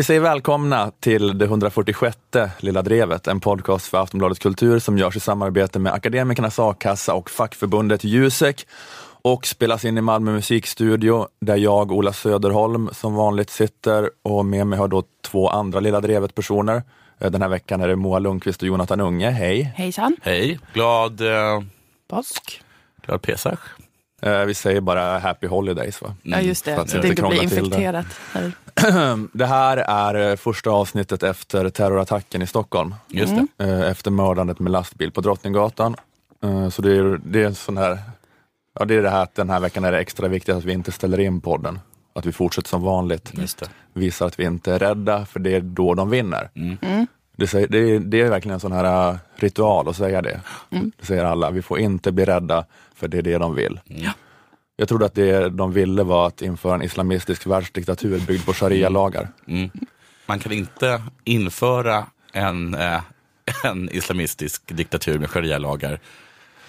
Vi säger välkomna till det 146 Lilla Drevet, en podcast för Aftonbladet Kultur som görs i samarbete med Akademikernas A-kassa och fackförbundet Jusek och spelas in i Malmö musikstudio där jag, Ola Söderholm, som vanligt sitter och med mig har då två andra Lilla Drevet-personer. Eh, Den här veckan är det Moa Lundqvist och Jonathan Unge. Hej! Hejsan. Hej, glad, eh, Påsk. glad Pesach. Eh, Vi säger bara Happy Holidays va? Ja just det, för att så det inte blir det. infekterat. Här. Det här är eh, första avsnittet efter terrorattacken i Stockholm. Just det. eh, efter mördandet med lastbil på Drottninggatan. Eh, Så det är, det är en sån här, ja det är det här att den här veckan är det extra viktigt att vi inte ställer in podden. Att vi fortsätter som vanligt. Just det. Visar att vi inte är rädda, för det är då de vinner. Mm. Det, säger, det, är, det är verkligen en sån här ritual att säga det. Det säger alla, vi får inte bli rädda, för det är det de vill. Jag trodde att det de ville var att införa en islamistisk världsdiktatur byggd på sharia-lagar. Mm. Man kan inte införa en, eh, en islamistisk diktatur med sharia-lagar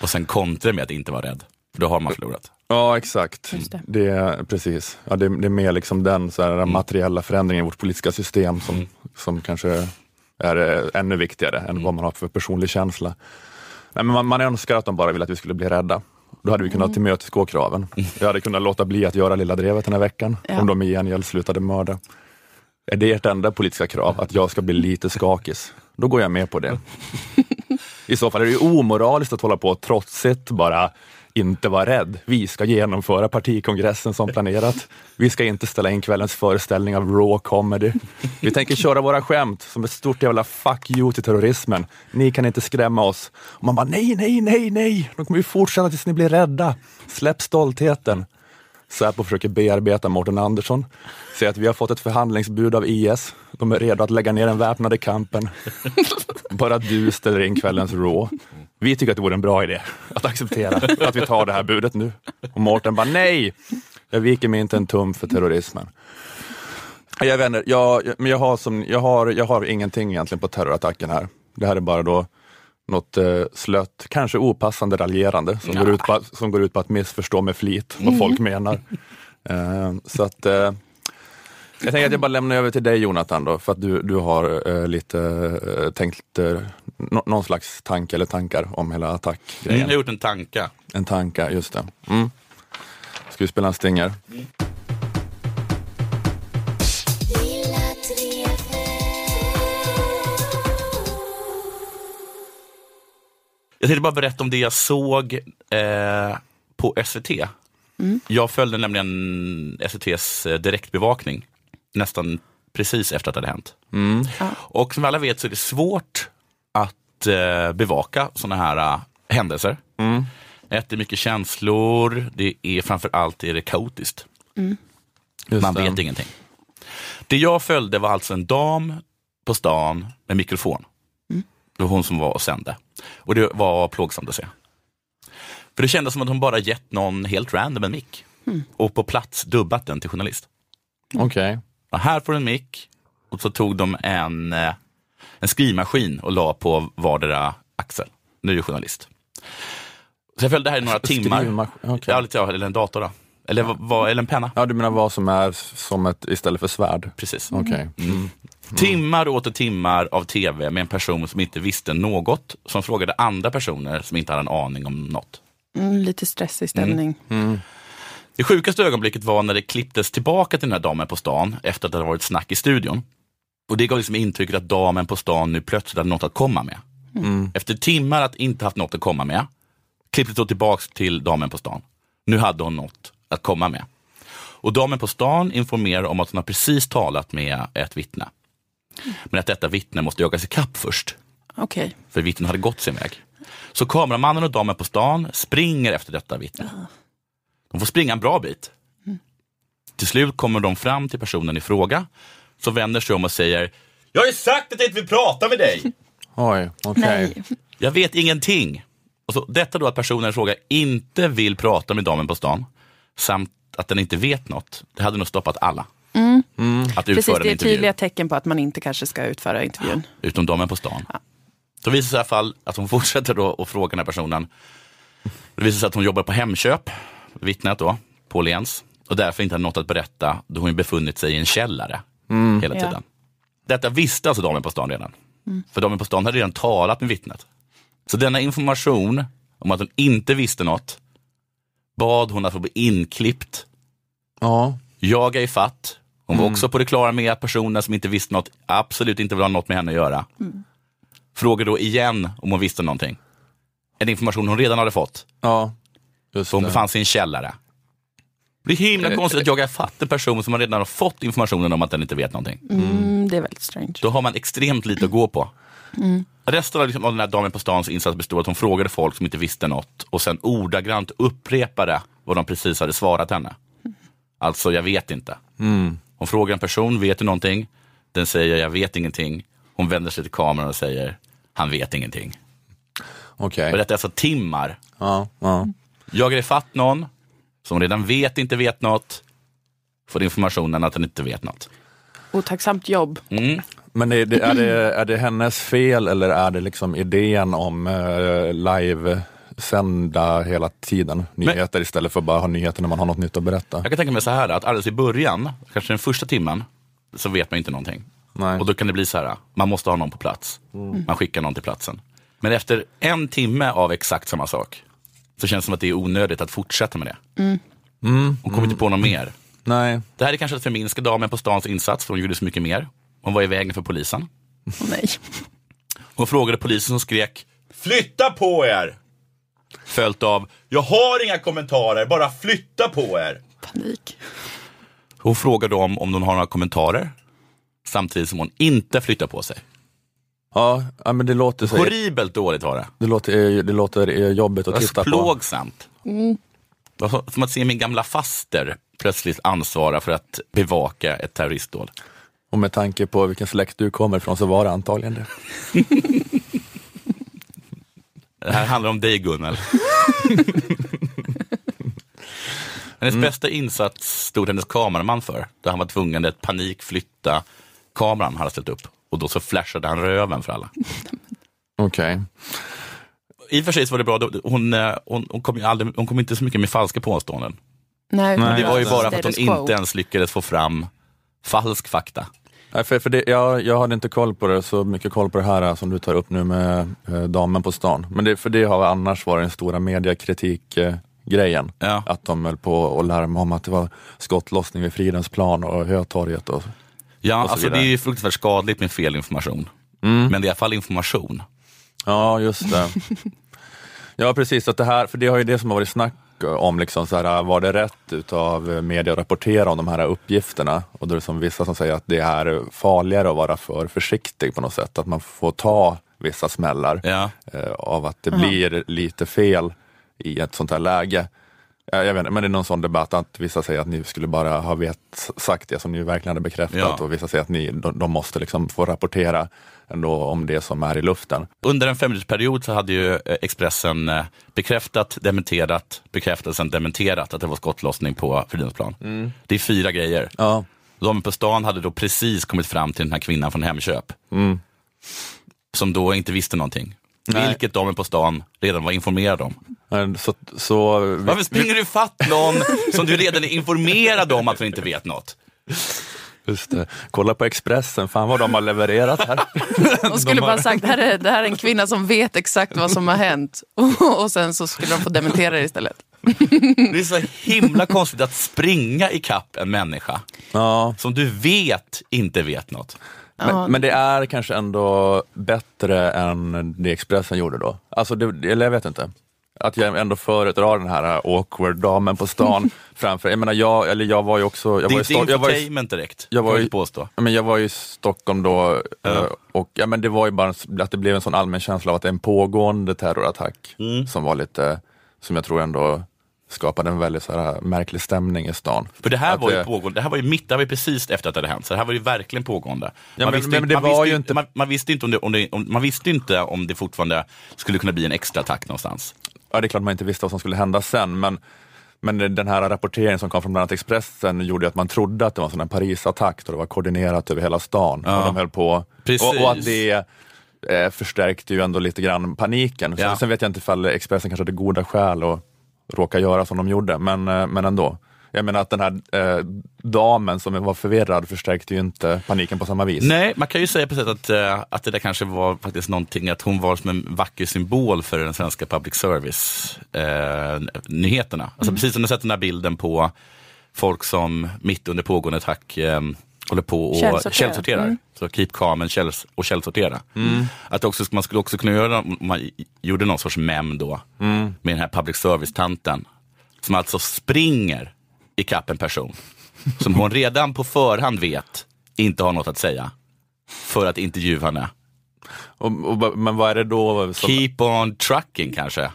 och sen kontra med att inte vara rädd. För då har man förlorat. Ja, exakt. Det. Det är, precis. Ja, det, det är mer liksom den så här, Mm. materiella förändringen i vårt politiska system som, som kanske är eh, ännu viktigare än Mm. vad man har för personlig känsla. Nej, men man, man önskar att de bara ville att vi skulle bli rädda. Då hade vi Mm. kunnat tillmötesgå kraven. Jag hade kunnat låta bli att göra Lilla Drevet den här veckan, Ja. om de i gengäld slutade mörda. Är det ert enda politiska krav, att jag ska bli lite skakis? Då går jag med på det. I så fall är det ju omoraliskt att hålla på trotsigt bara inte vara rädd. Vi ska genomföra partikongressen som planerat. Vi ska inte ställa in kvällens föreställning av raw comedy. Vi tänker köra våra skämt som ett stort jävla fuck you till terrorismen. Ni kan inte skrämma oss. Och man bara nej, nej, nej, nej. De kommer ju fortsätta tills ni blir rädda. Släpp stoltheten. Säpo försöker bearbeta Mårten Andersson. Säger att vi har fått ett förhandlingsbud av IS. De är redo att lägga ner den väpnade kampen. Bara du ställer in kvällens Raw. Vi tycker att det vore en bra idé att acceptera att vi tar det här budet nu. Och Mårten bara nej, jag viker mig inte en tum för terrorismen. Jag vet inte, jag, men jag har, som, jag, har, jag har ingenting egentligen på terrorattacken här. Det här är bara då något eh, slött, kanske opassande raljerande som, går ut på, att- som går ut på att missförstå med flit vad folk menar. Eh, så att eh, jag tänker att jag bara lämnar över till dig Jonathan då, för att du, du har eh, lite eh, tänkt eh, nå- någon slags tanke eller tankar om hela Mm, attackgrejen. jag har gjort en tanka. En tanka, just det. Mm. Ska vi spela en stinger? Jag tänkte bara berätta om det jag såg eh, på SVT. Jag följde nämligen SVTs eh, direktbevakning nästan precis efter att det hade hänt. Och som alla vet så är det svårt att eh, bevaka sådana här eh, händelser. Ett, det är mycket känslor, det är framför allt är det kaotiskt. Just Man det. vet ingenting. Det jag följde var alltså en dam på stan med mikrofon. Det var hon som var och sände. Och det var plågsamt att se. För det kändes som att hon bara gett någon helt random en mick. Och på plats dubbat den till journalist. Okej. Och här får du en mick. Och så tog de en, eh, en skrivmaskin och la på vardera axel. Nu är du journalist. Så jag följde det här i några timmar. Okej. Ja, lite, ja, eller en dator då. Eller, vad- vad- eller en penna. Ja, du menar vad som är som ett istället för svärd? Precis. Okej. Mm. Timmar och åter timmar av tv med en person som inte visste något, som frågade andra personer som inte hade en aning om något. Mm, lite stressig stämning. Det sjukaste ögonblicket var när det klipptes tillbaka till den här damen på stan efter att det hade varit snack i studion. Och det gav liksom intrycket att damen på stan nu plötsligt hade något att komma med. Efter timmar att inte haft något att komma med, klipptes då tillbaks till damen på stan. Nu hade hon något att komma med. Och damen på stan informerar om att hon har precis talat med ett vittne. Men att detta vittne måste jagas ikapp först, Okej. för vittnen hade gått sin väg. Så kameramannen och damen på stan springer efter detta vittne. De får springa en bra bit. Till slut kommer de fram till personen i fråga, som vänder sig om och säger Jag har ju sagt att jag inte vill prata med dig! Oj, okej. Nej. Jag vet ingenting. Och så, detta då att personen i fråga inte vill prata med damen på stan, samt att den inte vet något, det hade nog stoppat alla. Att utföra Precis, det är intervju. tydliga tecken på att man inte kanske ska utföra intervjun. utom damen på stan. Så visar det sig i alla fall att hon fortsätter då att fråga den här personen. Det visar sig att hon jobbar på Hemköp, vittnet då, på Åhléns. Och därför inte har något att berätta då hon befunnit sig i en källare hela Ja. tiden. detta visste alltså damen på stan redan. För damen på stan hade redan talat med vittnet. Så denna information om att hon inte visste något bad hon att få bli inklippt, Ja. jaga i fatt. Hon var också på det klara med att personen som inte visste något absolut inte vill ha något med henne att göra. Frågade då igen om hon visste någonting. En information hon redan hade fått. Ja. Just hon det. befann sig i en källare. Det är himla konstigt att jaga ifatt en person som man redan har fått informationen om att den inte vet någonting. Mm, det är väldigt strange. Då har man extremt lite att gå på. Resten av, liksom, av den här damen på stans insats bestod av att hon frågade folk som inte visste något och sen ordagrant upprepade vad de precis hade svarat henne. Alltså, jag vet inte. Hon frågar en person, vet du någonting? Den säger, jag vet ingenting. Hon vänder sig till kameran och säger, han vet ingenting. Okej. Och detta är alltså timmar. Ja, ja. Jagar ifatt någon som redan vet inte vet något, får informationen att den inte vet något. Otacksamt jobb. Mm. Men är det, är, det, är det hennes fel eller är det liksom idén om eh, live-sända hela tiden nyheter istället för att bara ha nyheter när man har något nytt att berätta? Jag kan tänka mig så här att alldeles i början, kanske den första timmen, så vet man inte någonting. Nej. Och då kan det bli så här, man måste ha någon på plats. Man skickar någon till platsen. Men efter en timme av exakt samma sak, så känns det som att det är onödigt att fortsätta med det. Mm. Hon kommer inte på något mer. Nej. Det här är kanske att förminska damen på stans insats, för hon gjorde så mycket mer. Hon var i vägen för polisen. Nej. Hon frågade polisen som skrek Flytta på er! Följt av Jag har inga kommentarer, bara flytta på er! Panik. Hon frågar dem om de har några kommentarer. Samtidigt som hon inte flyttar på sig. Ja, ja, men det låter, så, Horribelt dåligt var det. det låter, det låter eh, jobbigt att titta på. plågsamt. Det var så- som att se min gamla faster plötsligt ansvara för att bevaka ett terroristdåd. Och med tanke på vilken släkt du kommer ifrån så var det antagligen det. Det här handlar om dig Gunnel. Hennes bästa insats stod hennes kameraman för, då han var tvungen att panik flytta kameran han hade ställt upp. Och då så flashade han röven för alla. Okej. I och för sig så var det bra, hon, eh, hon, hon, kom, ju aldrig, hon kom inte så mycket med falska påståenden. Nej, Men Det var ju bara för att hon inte ens lyckades få fram falsk fakta. Nej, för, för det, jag, jag hade inte koll på det, så mycket koll på det här som du tar upp nu med eh, damen på stan. Men det, för det har annars varit den stora mediakritik-grejen. Eh, grejen. Ja. Att de höll på och larma om att det var skottlossning vid Fridens plan och Hötorget. Och, Ja, alltså det är ju fruktansvärt skadligt med fel information. Men det är i alla fall information. ja, just det. ja, precis. Att det här, för det har ju det som har varit snack om, liksom, så här, var det rätt utav media att rapportera om de här uppgifterna? Och då är det som vissa som säger att det är farligare att vara för försiktig på något sätt. Att man får ta vissa smällar. Ja. eh, av att det blir lite fel i ett sånt här läge. Jag, jag vet inte, men det är någon sån debatt att vissa säger att ni skulle bara ha vet, sagt det som ni verkligen hade bekräftat Ja. och vissa säger att ni, de, de måste liksom få rapportera ändå om det som är i luften. Under en femminutersperiod så hade ju eh, Expressen eh, bekräftat, dementerat, bekräftat, sen dementerat att det var skottlossning på Fridhemsplan. Det är fyra grejer. Ja. De på stan hade då precis kommit fram till den här kvinnan från Hemköp. Som då inte visste någonting. Nej. Vilket de på stan redan var informerade om. Så, så, vi, Varför springer du fatt någon som du redan är informerad om att du inte vet något? just det. Kolla på Expressen, fan vad de har levererat här. De skulle bara sagt, det här, är, det här är en kvinna som vet exakt vad som har hänt. Och, och sen så skulle de få dementera det istället. Det är så himla konstigt att springa ikapp en människa Ja, som du vet inte vet något. men, men det är kanske ändå bättre än det Expressen gjorde då. Alltså, det, eller jag vet inte. Att jag ändå föredrar den här awkward damen på stan framför, jag menar jag, eller jag var ju också, jag Det är inte infotainment direkt, jag var ju- påstå. Ja, men jag var i Stockholm då Ja. eh, och ja, men det var ju bara att det blev en sån allmän känsla av att det är en pågående terrorattack Mm. som var lite, som jag tror ändå skapade en väldigt så här, märklig stämning i stan. För det här Att var ju pågående, det här var ju mitt, det här var ju precis efter att det hade hänt, så det här var ju verkligen pågående. Ja, Man men- visste men inte- det man var visste ju inte- Man, man visste inte om det, om det om, man visste inte om det fortfarande skulle kunna bli en extra attack någonstans. Ja, det är klart man inte visste vad som skulle hända sen, men, men den här rapporteringen som kom från bland annat Expressen gjorde att man trodde att det var en sån här Parisattack och det var koordinerat över hela stan. Ja. Och de höll på. Och, och att det eh, förstärkte ju ändå lite grann paniken. Ja. Sen, sen vet jag inte ifall Expressen kanske hade goda skäl att råka göra som de gjorde, men, eh, men ändå. Jag menar att den här eh, damen som var förvirrad förstärkte ju inte paniken på samma vis. Nej, man kan ju säga på sätt att, eh, att det där kanske var faktiskt någonting, att hon var som en vacker symbol för den svenska public service-nyheterna. alltså Mm. precis som du sett den här bilden på folk som mitt under pågående attack eh, håller på och Källsorterar. källsorterar. Mm. Så keep calm and källs och källsortera. Att också, man skulle också kunna göra, om man gjorde någon sorts mem då, med den här public service-tanten. Som alltså springer ikapp en person som hon redan på förhand vet inte har något att säga för att intervjua henne. Och, och, men vad är det då? Som, Keep on trucking kanske.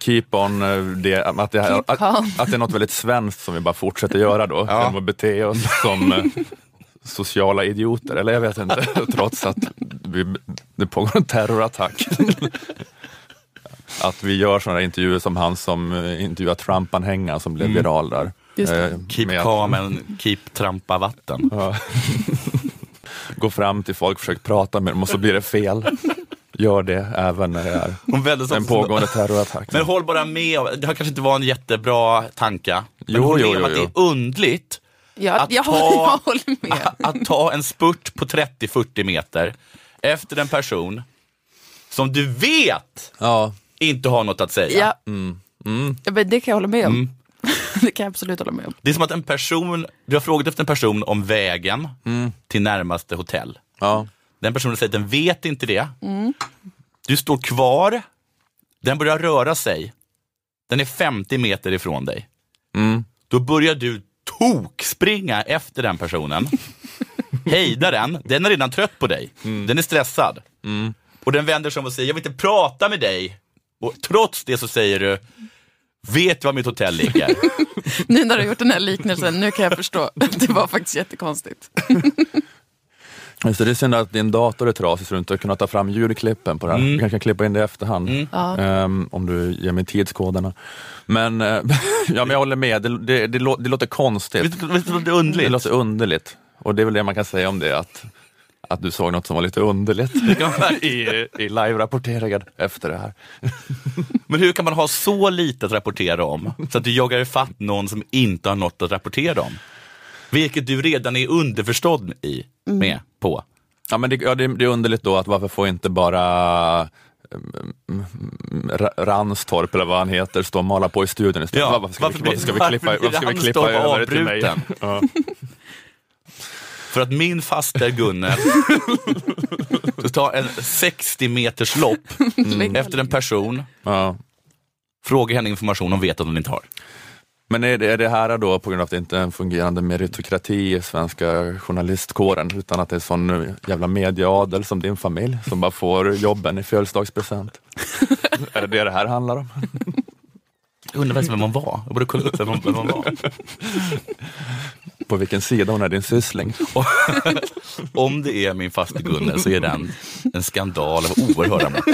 keep on, eh, det, att, det, Keep att, att det är något väldigt svenskt som vi bara fortsätter göra då, Ja. genom att bete oss som eh, sociala idioter, eller jag vet inte, trots att vi, det pågår en terrorattack. Att vi gör sådana intervjuer som han som eh, intervjuade Trump-anhängaren som blev viral där. Just det. Eh, Keep med att- calm and keep trampa vatten. Ja. Gå fram till folk, försök prata med dem och så blir det fel. Gör det även när det är en pågående terrorattack. Men håll bara med, det här kanske inte var en jättebra tanke. Men Jo, håll jo, med om jo, att det är undligt Ja, Att jag, ta- jag med. att ta en spurt på 30-40 meter efter en person som du vet Ja, inte har något att säga. Ja. Mm. Ja, men det kan jag hålla med om. Det kan jag absolut hålla med om. Det är som att en person, du har frågat efter en person om vägen till närmaste hotell. ja. Den personen säger att den vet inte det. Du står kvar, den börjar röra sig. Den är 50 meter ifrån dig. Mm. Då börjar du tokspringa efter den personen. Hejda den, den är redan trött på dig. Den är stressad. Och den vänder sig om och säger, jag vill inte prata med dig. Och trots det så säger du, vet du var mitt hotell ligger? Nu när du har gjort den här liknelsen, nu kan jag förstå. Det var faktiskt jättekonstigt. Just det, det är synd att din dator är trasig så du inte har kunnat ta fram ljudklippen på det här. Mm. Du kanske kan klippa in det i efterhand. Ja. Ehm, om du ger mig tidskoderna. Men, eh, ja, men jag håller med, det, det, det, lå- det låter konstigt. Visst visst låter det Det underligt? låter underligt. Och det är väl det man kan säga om det, att, att du såg något som var lite underligt i, i live-rapporteringen efter det här. Men hur kan man ha så lite att rapportera om så att du jagar ifatt någon som inte har något att rapportera om? Vilket du redan är underförstådd i, med på. Ja, men det, ja, det, det är underligt då att varför får inte bara mm, Ra- Ranstorp eller vad han heter stå och mala på i studion istället? Ja, varför, ska varför vi, blir- varför ska vi klippa, varför ska vi klippa över det till mig? Ja. För att min faster Gunnel ska ta en 60 meters lopp efter en person, Ja. fråga henne information hon vet att hon inte har. Men är det, är det här då på grund av att det inte är en fungerande meritokrati i svenska journalistkåren utan att det är sån jävla medieadel som din familj som bara får jobben i födelsedagspresent? är det det det här handlar om? Jag undrar vem hon var. Jag borde kolla upp vem hon, vem hon var. På vilken sida hon är din syssling? Om det är min faster Gunnel så är den en skandal av oerhörda mått.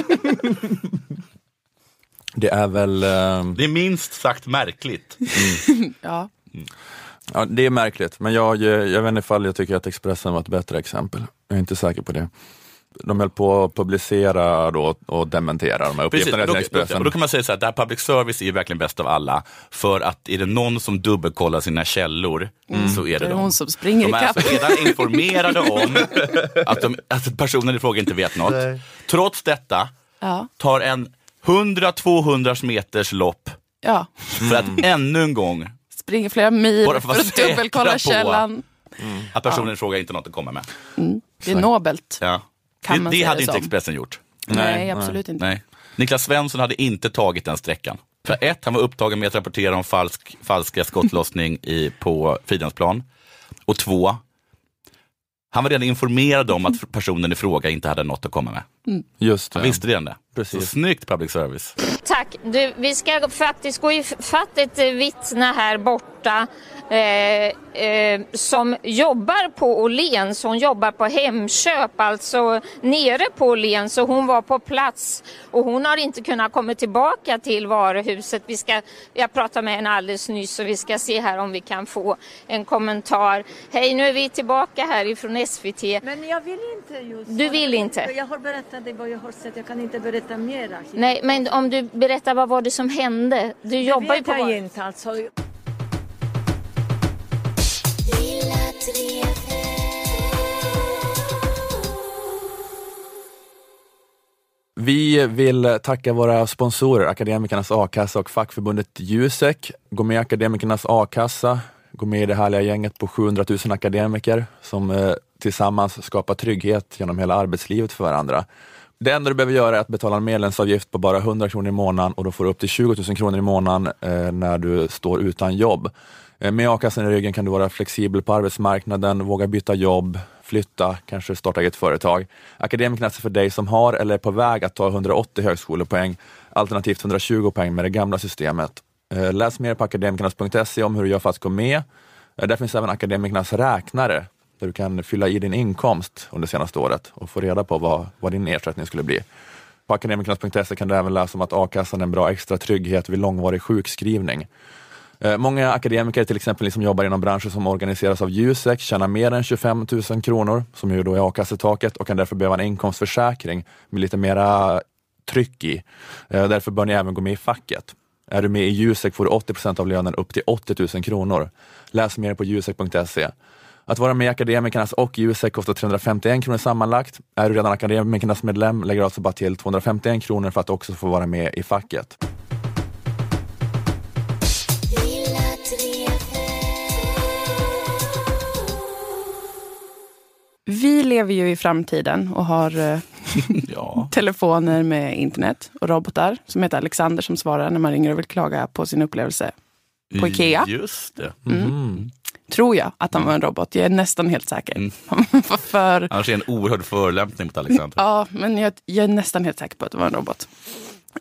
Det är väl eh, Det är minst sagt märkligt. Ja. Ja, det är märkligt, men jag, jag vet inte ifall jag tycker att Expressen var ett bättre exempel. Jag är inte säker på det. De höll på att publicera då och dementera de här Precis, uppgifterna då, till Expressen. och då kan man säga så här, public service är ju verkligen bäst av alla. För att är det någon som dubbelkollar sina källor så är det, Det är de. hon som springer De är alltså redan informerade om att, de, att personen i fråga inte vet något. Trots detta Ja. tar en 100-200 meters lopp ja. för att ännu en gång Springer flera mil för för att dubbelkolla källan. att personen i fråga inte har något att komma med. Det är nobelt. Ja. Kan det man det hade det inte som. Expressen gjort. Nej, Nej, absolut inte. Nej. Niklas Svensson hade inte tagit den sträckan. För ett, han var upptagen med att rapportera om falsk, falska skottlossning i, på Fridhemsplan. Och två, han var redan informerad om att personen i fråga inte hade något att komma med. Just Han det. visste redan det. Precis. Så snyggt public service. Tack. Du, vi ska faktiskt gå ifatt ett eh, vittne här borta eh, eh, som jobbar på Åhléns. Hon jobbar på Hemköp, alltså nere på Åhléns. Så hon var på plats och hon har inte kunnat komma tillbaka till varuhuset. Vi ska, jag pratade med henne alldeles nyss så vi ska se här om vi kan få en kommentar. Hej, nu är vi tillbaka här ifrån SVT. Men jag vill inte just... Du vill inte? Jag har berättat det vad jag har sett, jag kan inte berätta mera. Nej, men om du berättar vad var det som hände? Du Det jobbar ju vet på jag var- inte alltså. Vi vill tacka våra sponsorer, Akademikernas a-kassa och fackförbundet Jusek. Gå med i Akademikernas a-kassa, gå med i det härliga gänget på 700 000 akademiker som eh, tillsammans skapar trygghet genom hela arbetslivet för varandra. Det enda du behöver göra är att betala en medlemsavgift på bara 100 kronor i månaden och då får du upp till 20 000 kronor i månaden eh, när du står utan jobb. Eh, med a-kassan i ryggen kan du vara flexibel på arbetsmarknaden, våga byta jobb, flytta, kanske starta eget företag. Akademikerna är för dig som har eller är på väg att ta 180 högskolepoäng, alternativt 120 poäng med det gamla systemet. Eh, läs mer på akademikernas.se om hur du gör för att gå med. Eh, där finns även Akademikernas räknare där du kan fylla i din inkomst under senaste året och få reda på vad, vad din ersättning skulle bli. På akademikernas.se kan du även läsa om att a-kassan är en bra extra trygghet vid långvarig sjukskrivning. Eh, många akademiker, till exempel ni som jobbar inom branscher som organiseras av Jusek, tjänar mer än 25 000 kronor, som ju då är a-kassetaket och kan därför behöva en inkomstförsäkring med lite mera tryck i. Därför bör ni även gå med i facket. Är du med i Jusek får du 80 procent av lönen upp till 80 000 kronor. Läs mer på jusek.se. Att vara med i Akademikernas och Jusek kostar 351 kronor sammanlagt. Är du redan Akademikernas medlem lägger du alltså bara till 251 kronor för att också få vara med i facket. Vi lever ju i framtiden och har eh, Ja. telefoner med internet och robotar som heter Alexander som svarar när man ringer och vill klaga på sin upplevelse på Ikea. Just det. Tror jag att han var en robot. Jag är nästan helt säker. Mm. För, Annars är det en oerhörd förolämpning mot Alexander. ja, men jag, jag är nästan helt säker på att det var en robot.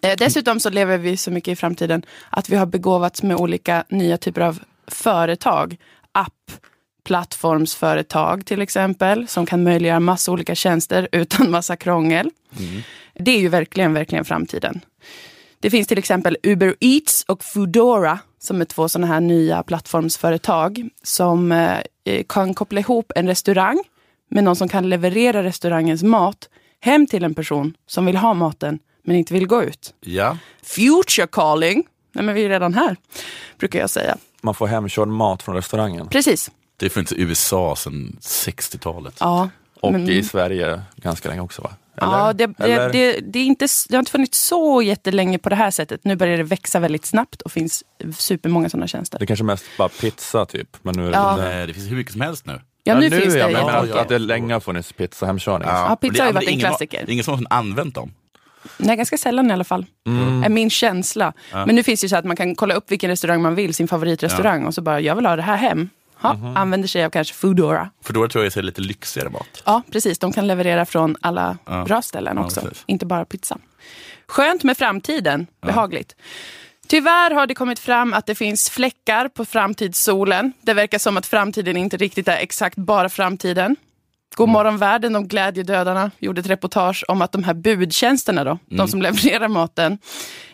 Eh, dessutom så lever vi så mycket i framtiden att vi har begåvats med olika nya typer av företag. App, plattformsföretag till exempel, som kan möjliggöra massa olika tjänster utan massa krångel. Det är ju verkligen, verkligen framtiden. Det finns till exempel Uber Eats och Foodora som är två sådana här nya plattformsföretag som eh, kan koppla ihop en restaurang med någon som kan leverera restaurangens mat hem till en person som vill ha maten men inte vill gå ut. Ja. Future calling. Nej, men vi är redan här, brukar jag säga. Man får hemkörd mat från restaurangen. Precis. Det finns i USA sedan 60-talet. Ja. Och men- i Sverige ganska länge också va? Ja, det, det, Eller? det, det, är inte, det har inte funnits så jättelänge på det här sättet. Nu börjar det växa väldigt snabbt och finns supermånga sådana tjänster. Det är kanske mest bara pizza typ. Men nu är det Ja. Nej, det finns hur mycket som helst nu. Ja, nu nu finns det ja, men jag menar jättemycket. att det länge har funnits pizza hemkörning. Ja, pizza men har ju men varit en ingen- klassiker. Det är ingen som har använt dem. Nej, ganska sällan i alla fall. Är min känsla. Men nu finns det ju så att man kan kolla upp vilken restaurang man vill, sin favoritrestaurang och så bara, jag vill ha det här hem. Ha, Använder sig av kanske Foodora. Då tror jag det är lite lyxigare mat. Ja, precis. De kan leverera från alla Ja. bra ställen Ja, också. precis. Inte bara pizza. Skönt med framtiden. Behagligt. Tyvärr har det kommit fram att det finns fläckar på framtidssolen. Det verkar som att framtiden inte riktigt är exakt bara framtiden. God morgon världen, de glädjedödarna, gjorde ett reportage om att de här budtjänsterna då, de som levererar maten,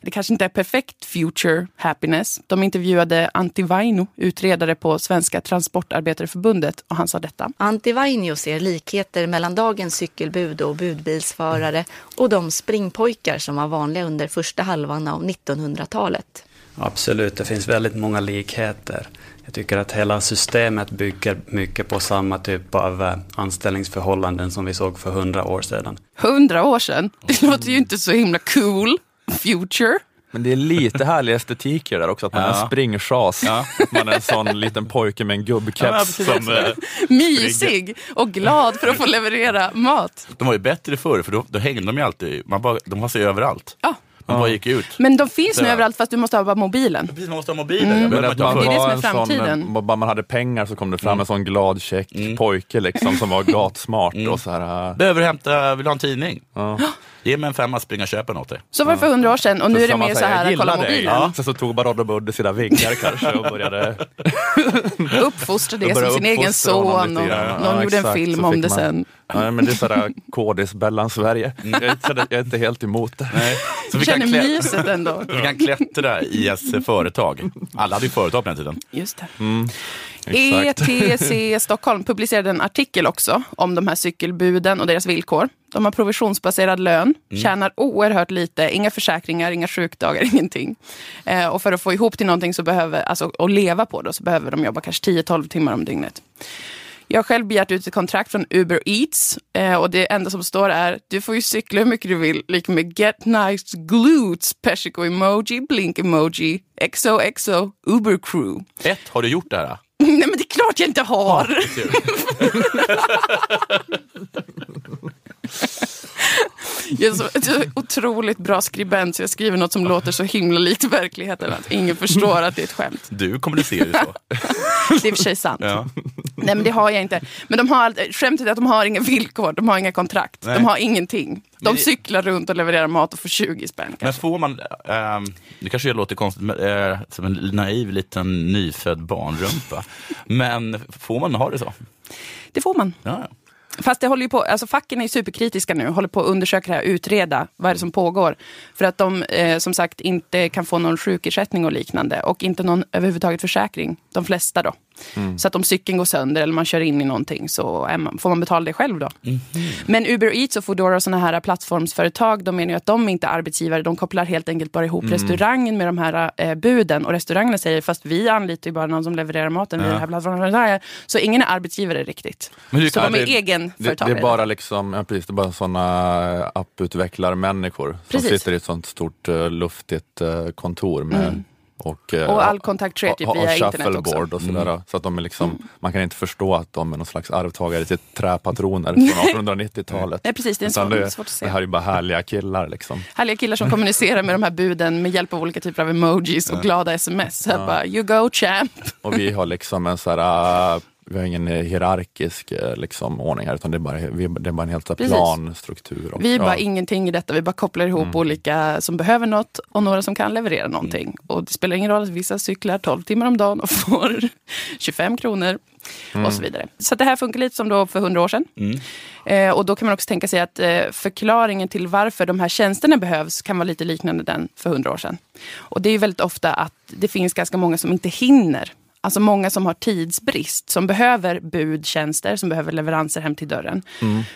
det kanske inte är perfekt future happiness. De intervjuade Antti Vaino, utredare på Svenska Transportarbetareförbundet och han sa detta. Antti Vainio ser likheter mellan dagens cykelbud och budbilsförare och de springpojkar som var vanliga under första halvan av 1900-talet. Absolut, det finns väldigt många likheter. Jag tycker att hela systemet bygger mycket på samma typ av eh, anställningsförhållanden som vi såg för hundra år sedan. Hundra år sedan. Det låter ju inte så himla cool. Future. Men det är lite härlig estetik i det där också, att man är Ja. en springchas. Ja. Man är en sån liten pojke med en Ja, gubbkeps precis. som... eh, Mysig och glad för att få leverera mat. De var ju bättre förr, för då, då hängde de ju alltid. Man bara, de var sig överallt. Ja. Man bara gick ut. Men de finns nu överallt fast du måste ha bara mobilen. Precis, man måste ha mobilen. Mm. Men att man Det är det som är en sån, framtiden. eh, bara man hade pengar så kom det fram Mm. en sån glad, check pojke liksom, som var gatsmart och så här... eh, Behöver hämta, vill du ha en tidning? Ja. Ge mig en femma, springa och köpa dig. Så var det för hundra år sedan och nu är det mer så så här, här, "Jag kolla gillar dig." mobilen. Ja. Sen så tog Barodd och Budde sina vingar kanske och började... Uppfostra det som sin egen son och någon Ja, gjorde en film så om det sen. Ja, men det är sådär kodis-Bellan Sverige. Jag, är inte, jag är inte helt emot det. Nej. Så vi kan, känner myset ändå. vi kan klättra i ett företag. Alla hade ju företag på den tiden. Just det. Exakt. ETC Stockholm publicerade en artikel också om de här cykelbuden och deras villkor. De har provisionsbaserad lön, tjänar oerhört lite, inga försäkringar, inga sjukdagar, ingenting. Eh, och för att få ihop till någonting så behöver, alltså att leva på det, så behöver de jobba kanske 10-12 timmar om dygnet. Jag har själv begärt ut ett kontrakt från Uber Eats eh, och det enda som står är du får ju cykla hur mycket du vill, lik med get nice glutes, persiko-emoji, blink-emoji, XOXO, Uber crew. Ett, har du gjort det här? Nej men det är klart jag inte har! Jag är så, otroligt bra skribent så jag skriver något som låter så himla likt verkligheten att ingen förstår att det är ett skämt. Du kommunicerar ju så. Det är i och för sig sant. Ja. Nej men det har jag inte. Men de har, skämtet är att de har inga villkor, de har inga kontrakt, Nej. de har ingenting. De Men cyklar runt och levererar mat och får 20 spänn Men kanske. får man, ehm, det kanske låter konstigt, men, eh, som en naiv liten nyfödd barnrumpa. Men får man ha det så? Det får man. Ja. Fast det håller ju på, alltså facken är superkritiska nu, håller på att undersöka det här, utreda vad är det som pågår. För att de eh, som sagt inte kan få någon sjukersättning och liknande och inte någon överhuvudtaget försäkring, de flesta då. Så att om cykeln går sönder eller man kör in i någonting så man, får man betala det själv då. Men Uber Eats och Foodora och sådana här plattformsföretag, de menar ju att de inte är arbetsgivare, de kopplar helt enkelt bara ihop restaurangen med de här eh, buden och restaurangerna säger fast vi anlitar ju bara någon som levererar maten via den här plattformen. Så ingen är arbetsgivare riktigt. Men så kan de är det- Det, egenföretagare. det är bara liksom, ja, precis, det är bara sådana apputvecklarmänniskor som Precis. sitter i ett sånt stort uh, luftigt eh, kontor med och, eh, Och all kontakt sker typ via internet också. och sådär. Så att de är liksom, man kan inte förstå att de är någon slags arvtagare till träpatroner från 1890-talet. Nej, precis, det är svår- det, svårt att se. det här är ju bara härliga killar liksom. Härliga killar som kommunicerar med de här buden med hjälp av olika typer av emojis och glada sms. Så jag bara, you go champ. Och vi har liksom en så här, vi har ingen hierarkisk eh, liksom, ordning här, utan det är bara, vi, det är bara en helt plan struktur. Och, Vi är bara ja. ingenting i detta. Vi bara kopplar ihop olika som behöver något och några som kan leverera någonting. Och det spelar ingen roll att vissa cyklar 12 timmar om dagen och får 25 kronor. Och så vidare. Så det här funkar lite som då för 100 år sedan. Eh, och då kan man också tänka sig att eh, förklaringen till varför de här tjänsterna behövs kan vara lite liknande den för 100 år sedan. Och det är väldigt ofta att det finns ganska många som inte hinner. Alltså många som har tidsbrist, som behöver budtjänster, som behöver leveranser hem till dörren.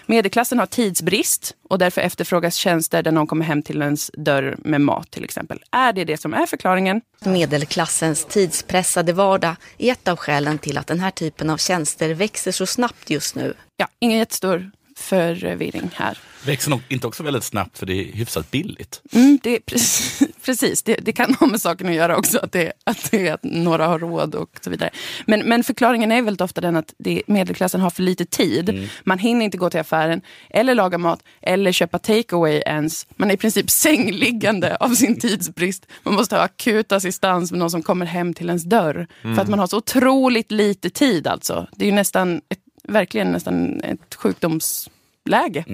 Medelklassen har tidsbrist och därför efterfrågas tjänster där någon kommer hem till ens dörr med mat till exempel. Är det det som är förklaringen? Medelklassens tidspressade vardag är ett av skälen till att den här typen av tjänster växer så snabbt just nu. Ja, ingen jättestor förvirring här. Växer inte också väldigt snabbt för det är hyfsat billigt. Mm, det precis, precis. Det, det kan ha med saken att göra också, att, det, att, det att några har råd och så vidare. Men, men förklaringen är väldigt ofta den att det, medelklassen har för lite tid. Man hinner inte gå till affären, eller laga mat, eller köpa takeaway ens. Man är i princip sängliggande av sin tidsbrist. Man måste ha akut assistans med någon som kommer hem till ens dörr. För att man har så otroligt lite tid alltså. Det är ju nästan, ett, verkligen nästan ett sjukdomsläge.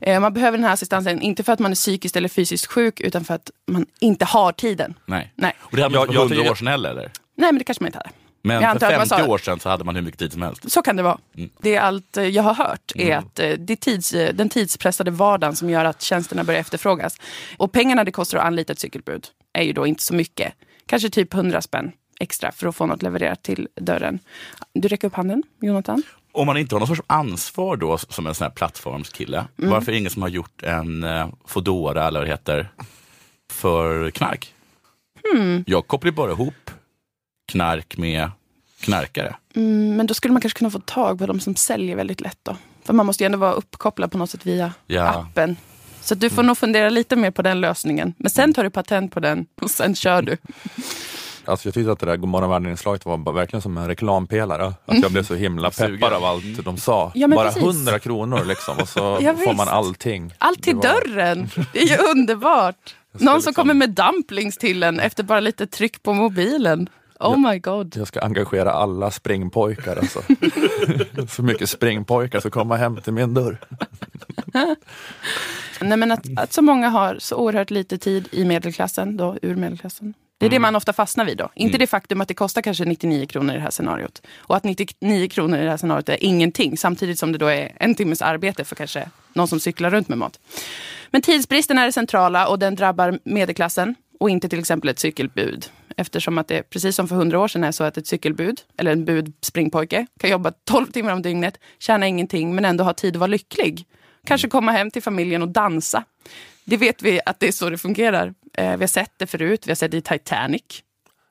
Eh, Man behöver den här assistansen, inte för att man är psykiskt eller fysiskt sjuk, utan för att man inte har tiden. Nej. Nej, Och det hade man Jag- inte jag för 100 tycker- år sedan heller, eller? Nej men det kanske man inte hade. Men Jag för antar att man 50 sa- år sedan så hade man hur mycket tid som helst. Så kan det vara. Mm. Det är allt eh, jag har hört, är att eh, det är tids, den tidspressade vardagen som gör att tjänsterna börjar efterfrågas. Och pengarna det kostar att anlita ett cykelbud är ju då inte så mycket. Kanske typ 100 spänn extra för att få något levererat till dörren. Du räcker upp handen, Jonathan. Om man inte har någon sorts ansvar då som en sån här plattformskille, Mm. varför är det ingen som har gjort en eh, Foodora eller vad det heter för knark? Hmm. Jag kopplar bara ihop knark med knarkare. Mm, men då skulle man kanske kunna få tag på de som säljer väldigt lätt då. För man måste ju ändå vara uppkopplad på något sätt via Ja. appen. Så du får nog fundera lite mer på den lösningen. Men sen tar du patent på den och sen kör du. Alltså jag tyckte att det där Godmorgon världen-inslaget var verkligen som en reklampelare. Att jag blev så himla Sugen. peppad av allt de sa. Ja, bara. 100 kronor liksom och så Ja, får man allting. Allt till var- dörren. Det är ju underbart. Någon som liksom- kommer med dumplings till en efter bara lite tryck på mobilen. Oh my god. Jag ska engagera alla springpojkar alltså. så mycket springpojkar som kommer hem till min dörr. Nej, men att, att så många har så oerhört lite tid i medelklassen, då, ur medelklassen. Det är det man ofta fastnar vid då. Inte det faktum att det kostar kanske 99 kronor i det här scenariot. Och att 99 kronor i det här scenariot är ingenting. Samtidigt som det då är en timmes arbete för kanske någon som cyklar runt med mat. Men tidsbristen är det centrala och den drabbar medelklassen. Och inte till exempel ett cykelbud. Eftersom att det, precis som för 100 år sedan, är så att ett cykelbud, eller en budspringpojke, kan jobba 12 timmar om dygnet, tjäna ingenting, men ändå ha tid att vara lycklig. Kanske komma hem till familjen och dansa. Det vet vi att det är så det fungerar. Eh, vi har sett det förut, vi har sett det i Titanic.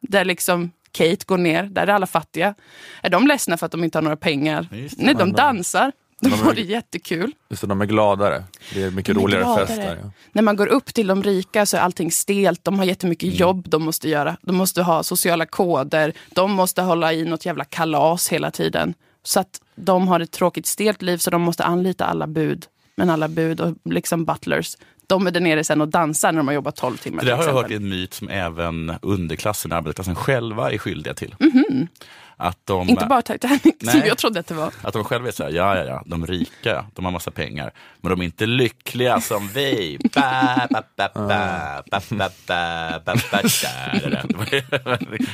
Där liksom Kate går ner, där är alla fattiga. Är de ledsna för att de inte har några pengar? Just. Nej, de dansar. De De har det jättekul. Just det, de är gladare. Det är mycket De är roligare gladare. Ja. När man går upp till de rika så är allting stelt. De har jättemycket Mm. jobb de måste göra. De måste ha sociala koder. De måste hålla i något jävla kalas hela tiden. Så att de har ett tråkigt stelt liv så de måste anlita alla bud. Men alla bud och liksom butlers. De är där nere sen och dansar när de har jobbat 12 timmar. Det har jag hört är en myt som även underklassen, arbetarklassen själva är skyldiga till. Att de, Inte bara Titanic, nej, som jag trodde att det var. Att de själva är såhär, ja, ja, ja, de rika, de har massa pengar, men de är inte lyckliga som vi.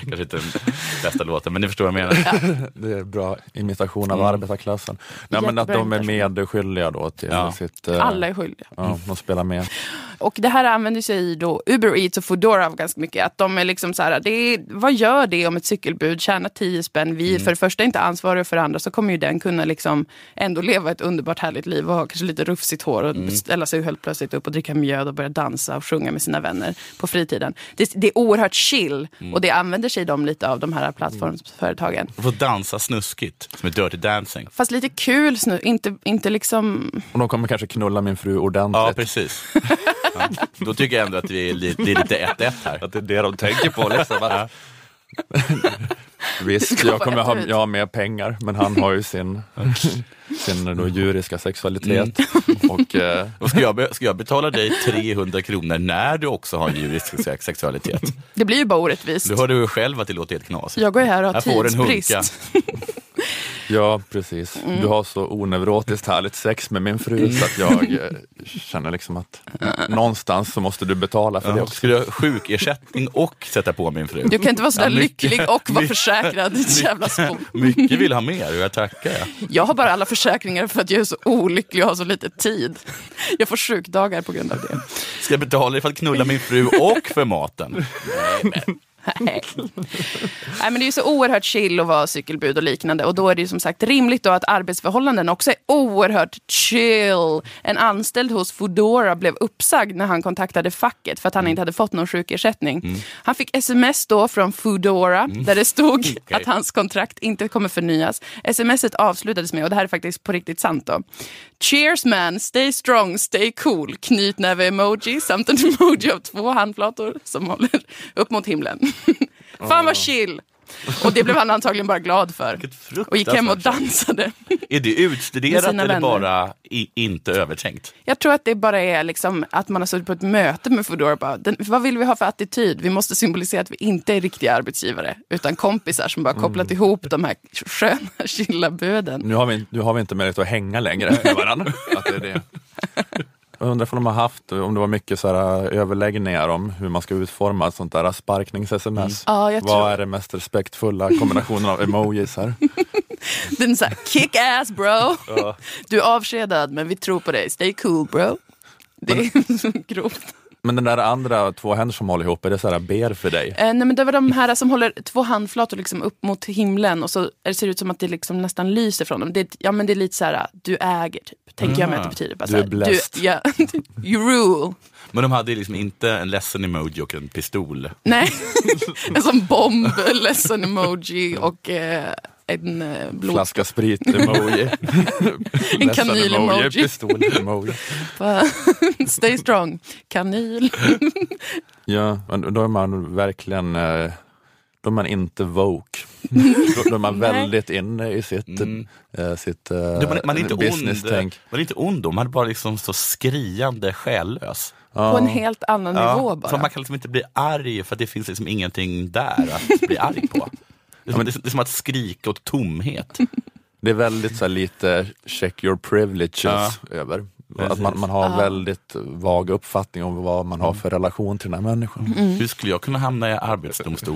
Kanske inte den bästa låten, men ni förstår vad jag menar. Det är bra imitation av arbetarklassen. Nej, men att de är medskyldiga då till ja. sitt... Alla är skyldiga. Ja, de spelar med. Och det här använder sig då Uber Eats och Foodora av ganska mycket. Att de är liksom så här, det är, vad gör det om ett cykelbud tjänar 10 spänn? Vi Mm. för det första inte ansvariga för det andra så kommer ju den kunna liksom ändå leva ett underbart härligt liv och ha kanske lite rufsigt hår och Mm. ställa sig helt plötsligt upp och dricka mjöd och börja dansa och sjunga med sina vänner på fritiden. Det, det är oerhört chill Mm. och det använder sig de lite av de här plattformsföretagen. De får dansa snuskigt, som är dirty dancing. Fast lite kul snö, inte, inte liksom... Och de kommer kanske knulla min fru ordentligt. Ja, precis. Ja. Då tycker jag ändå att vi är lite, det är lite 1-1 här. Att det är det de tänker på. Liksom, att... Visst, Ska jag kommer ha jag har mer pengar, men han har ju sin, sin då, djuriska sexualitet. Och, eh, Och ska, jag, ska jag betala dig 300 kronor när du också har en djurisk sex- sexualitet? Det blir ju bara orättvist. Du hörde ju själv att det låter helt knasigt. Jag går ju här och har Jag får en tidsbrist. ja, precis. Mm. Du har så oneurotiskt härligt sex med min fru så att jag eh, känner liksom att någonstans så måste du betala för det Ja. också. Skulle jag ha sjukersättning och sätta på min fru? Du kan inte vara sådär Ja, lycklig och vara mycket- försäkrad. Ditt jävla spår. Mycket vill ha mer och jag tackar. Jag. Har bara alla försäkringar för att jag är så olycklig och har så lite tid. Jag får sjukdagar på grund av det. Ska jag betala dig för att knulla min fru och för maten? Nej. Nej, men det är ju så oerhört chill att vara cykelbud och liknande. Och då är det ju som sagt rimligt då att arbetsförhållanden också är oerhört chill. En anställd hos Foodora blev uppsagd när han kontaktade facket för att han inte hade fått någon sjukersättning. Han fick sms då från Foodora där det stod att hans kontrakt inte kommer förnyas. Smset avslutades med, och det här är faktiskt på riktigt sant då. Cheers man, stay strong, stay cool. Knytnäve-emoji samt en emoji av två handflator som håller upp mot himlen. Fan vad chill! Och det blev han antagligen bara glad för. Och gick hem och dansade. Är det utstuderat eller vänner. bara i, inte övertänkt? Jag tror att det bara är liksom att man har suttit på ett möte med Foodora. och Bara, den, vad vill vi ha för attityd? Vi måste symbolisera att vi inte är riktiga arbetsgivare. Utan kompisar som bara kopplat ihop de här sköna, chilla buden. Nu har, vi, nu har vi inte möjlighet att hänga längre med varandra. Att det är det. Jag undrar om de har haft, om det var mycket så här, överläggningar om hur man ska utforma ett sånt där sparknings-sms. Ja, jag Vad tror- är den mest respektfulla kombinationen av emojis här? Den är så här, kick ass bro. Du är avskedad men vi tror på dig. Stay cool bro. Det är så grovt. Men den där andra två händer som håller ihop, är det så här ber för dig? Eh, nej, men det var de här som håller två handflator liksom upp mot himlen och så det ser det ut som att det liksom nästan lyser från dem. Det, ja, men det är lite så här, du äger typ. Tänker jag mig att det betyder. Bara Du är blessed. ja, you rule. Men de hade liksom inte en ledsen emoji och en pistol. Nej, en sån bomb, ledsen emoji och eh, en eh, blod... Flaska sprit-emoji. En kanyl-emoji. Pistol-emoji. Stay strong, kanyl. Ja, men då är man verkligen eh, då är man inte woke. Då, är man väldigt inne i sitt, eh, sitt eh, Du, man, man är inte ond, business-tänk. man är inte ond då, man är bara liksom så skriande själlös. På en helt annan nivå bara. För man kan liksom inte bli arg för att det finns liksom ingenting där att bli arg på. Det är, som, det är som att skrika åt tomhet. Det är väldigt så här, lite check your privileges Ja. över. Precis. Att man, man har väldigt vag uppfattning om vad man har för relation till den här människan. Hur skulle jag kunna hamna i arbetsdomstol?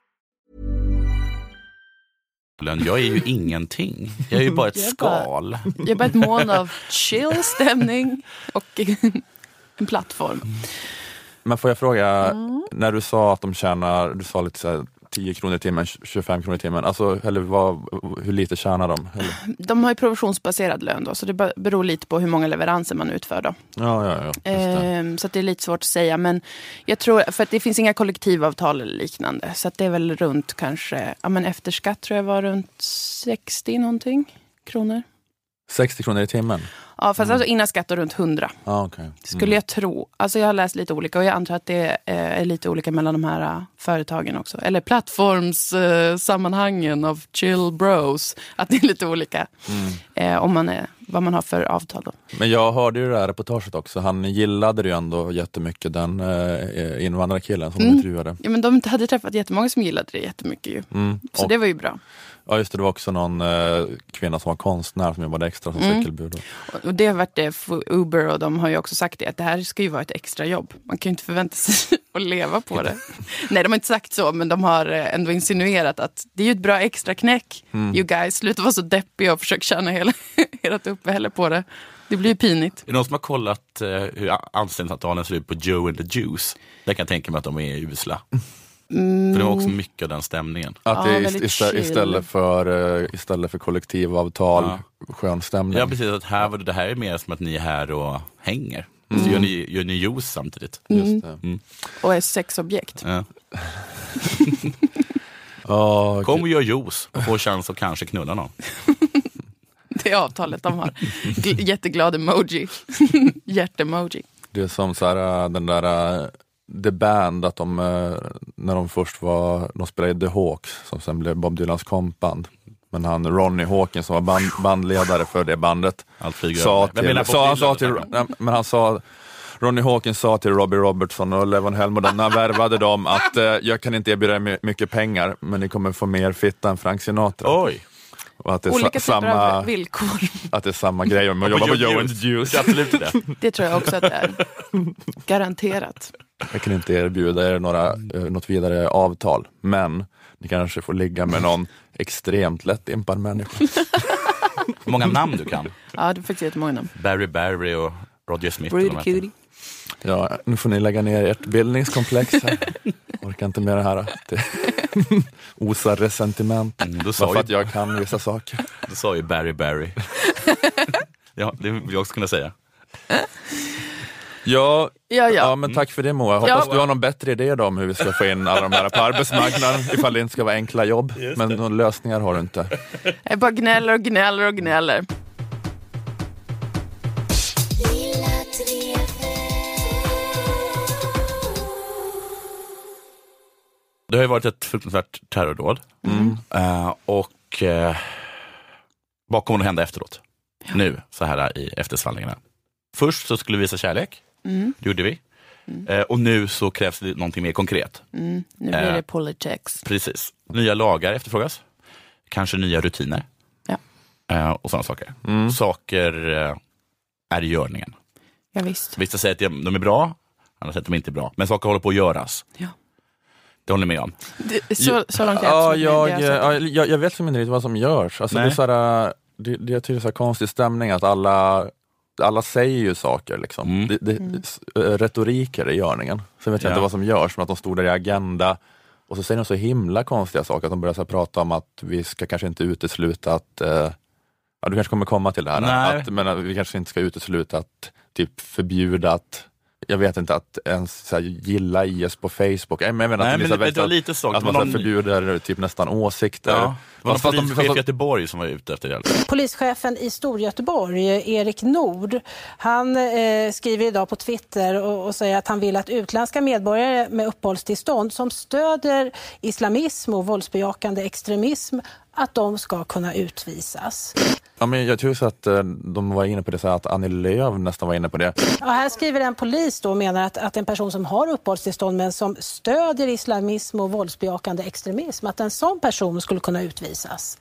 Jag är ju ingenting. Jag är ju bara ett Jag är bara- skal. Jag är bara ett moln av chill stämning och en plattform. Men får jag fråga, Mm. när du sa att de tjänar, du sa lite så här, 10 kronor i timmen, 25 kronor i timmen, alltså, eller vad, hur lite tjänar de? Eller? De har ju provisionsbaserad lön då, så det be- beror lite på hur många leveranser man utför. Då. Ja, ja, ja. Ehm, så det är lite svårt att säga. Men jag tror, för att det finns inga kollektivavtal eller liknande. Så det är väl runt kanske, ja men efter skatt tror jag var runt 60 någonting kronor. 60 kronor i timmen? Ja, fast alltså innan skatt och runt 100. Ja, okej. Skulle jag tro. Alltså jag har läst lite olika och jag antar att det eh, är lite olika mellan de här eh, företagen också. Eller plattformssammanhangen av chill bros. Att det är lite olika eh, om man är, vad man har för avtal. Då. Men jag hörde ju det här reportaget också, han gillade ju ändå jättemycket, den eh, invandrarkillen som Mm. de intervjuade. Ja, men de hade träffat jättemånga som gillade det jättemycket ju. Mm. Så Och, det var ju bra. Ja just det, det var också någon eh, kvinna som var konstnär som jobbade extra som Mm. cykelbud. Och- det har varit det för Uber och de har ju också sagt det, att det här ska ju vara ett extra jobb. Man kan ju inte förvänta sig att leva på det. Nej, de har inte sagt så, men de har eh, ändå insinuerat att det är ju ett bra extra knäck. Mm. You guys, sluta vara så deppiga och försök tjäna hela ert uppehälle på det. Det blir ju pinigt. Är det någon som har kollat eh, hur anställningsavtalen ser ut på Joe and the Juice? Där kan jag tänka mig att de är usla. För det var också mycket av den stämningen. Att Ja, det väldigt ist- ist- istället, för, eh, istället för kollektivavtal, Ja. skön stämning. Ja precis, att här var det, det här är mer som att ni är här och hänger. Så gör ni, gör ni juice samtidigt. Just det. Och är sexobjekt. Ja. Ja, Kom och gör juice och få chans att kanske knulla någon. Det är avtalet de har. Gl- Jätteglad emoji. Hjärt-emoji. Det är som så här, äh, den där äh, The Band, att de, äh, när de först var, de spelade i The Hawks, som sen blev Bob Dylans kompband. Men han Ronnie Hawkins som var band, bandledare för det bandet, sa till, sa, han sa till, men han sa Ronnie Hawkins sa till Robbie Robertson och Levon Helmond när han värvade dem att eh, jag kan inte erbjuda er my- mycket pengar, men ni kommer få mer fitta än Frank Sinatra. Oj! Och att det är Olika sa, samma, villkor. att det är samma grej om man jobbar på Joe and Juice. Det är absolut det. Det tror jag också att det är. Garanterat. Jag kan inte erbjuda er några, eh, något vidare avtal, men ni kanske får ligga med någon extremt lättimpad människa. Hur många namn du kan. Ja, det är faktiskt jättemånga namn. Barry Barry och Roger Smith. Cutie. Ja, nu får ni lägga ner ert bildningskomplex här. Orkar inte med det här. Det osar resentiment. Mm, då, Bara sa ju, att jag kan vissa saker. då sa ju Barry Barry. ja, det vill jag också kunna säga. Ja, Ja, ja. ja. men tack för det Moa. Hoppas Ja. du har någon bättre idé då om hur vi ska få in alla de här på arbetsmarknaden ifall det inte ska vara enkla jobb. Men några lösningar har du inte. Jag bara gnäller och gnäller och gnäller. Det har ju varit ett fruktansvärt terrordåd. Eh, och eh, vad kommer att hända efteråt? Nu, så här i eftersvallningarna. Först så skulle vi visa kärlek. Mm. Det gjorde vi. Eh, och nu så krävs det någonting mer konkret. Mm. Nu blir Eh. det politics. Precis. Nya lagar efterfrågas. Kanske nya rutiner. Ja. Eh, och sådana saker. Saker eh, är i görningen. Ja, visst. Vissa säger att de är bra, andra säger att de inte är bra. Men saker håller på att göras. Ja. Det håller ni med om. Det, så, så långt är Ja, jag, jag jag, jag vet liksom inte riktigt vad som görs. Alltså, det, är så här, det, det, jag tycker det är så här konstig stämning att alla, alla säger ju saker. Liksom. Mm. Det, det, Mm. retoriker i görningen. Sen vet jag Ja. inte vad som görs, men att de stod där i Agenda och så säger de så himla konstiga saker. Att de börjar så prata om att vi ska kanske inte utesluta att eh, Ja, du kanske kommer komma till det här, Nej. att, men att vi kanske inte ska utesluta att typ förbjuda att jag vet inte, att ens så här, gilla IS på Facebook. Jag menar, Nej, att, men så här det- var att- lite så. Att man någon- förbjuder typ nästan åsikter. Ja. Det var någon polischef i fast- Göteborg som var ute efter det. Polischefen i Storgöteborg, Erik Nord, han eh, skriver idag på Twitter och, och säger att han vill att utländska medborgare med uppehållstillstånd som stöder islamism och våldsbejakande extremism, att de ska kunna utvisas. Ja, men jag tror så att eh, de var inne på det, så att Annie Lööf nästan var inne på det. Ja, här skriver en polis då och menar att, att en person som har uppehållstillstånd men som stödjer islamism och våldsbejakande extremism, att en sån person skulle kunna utvisas.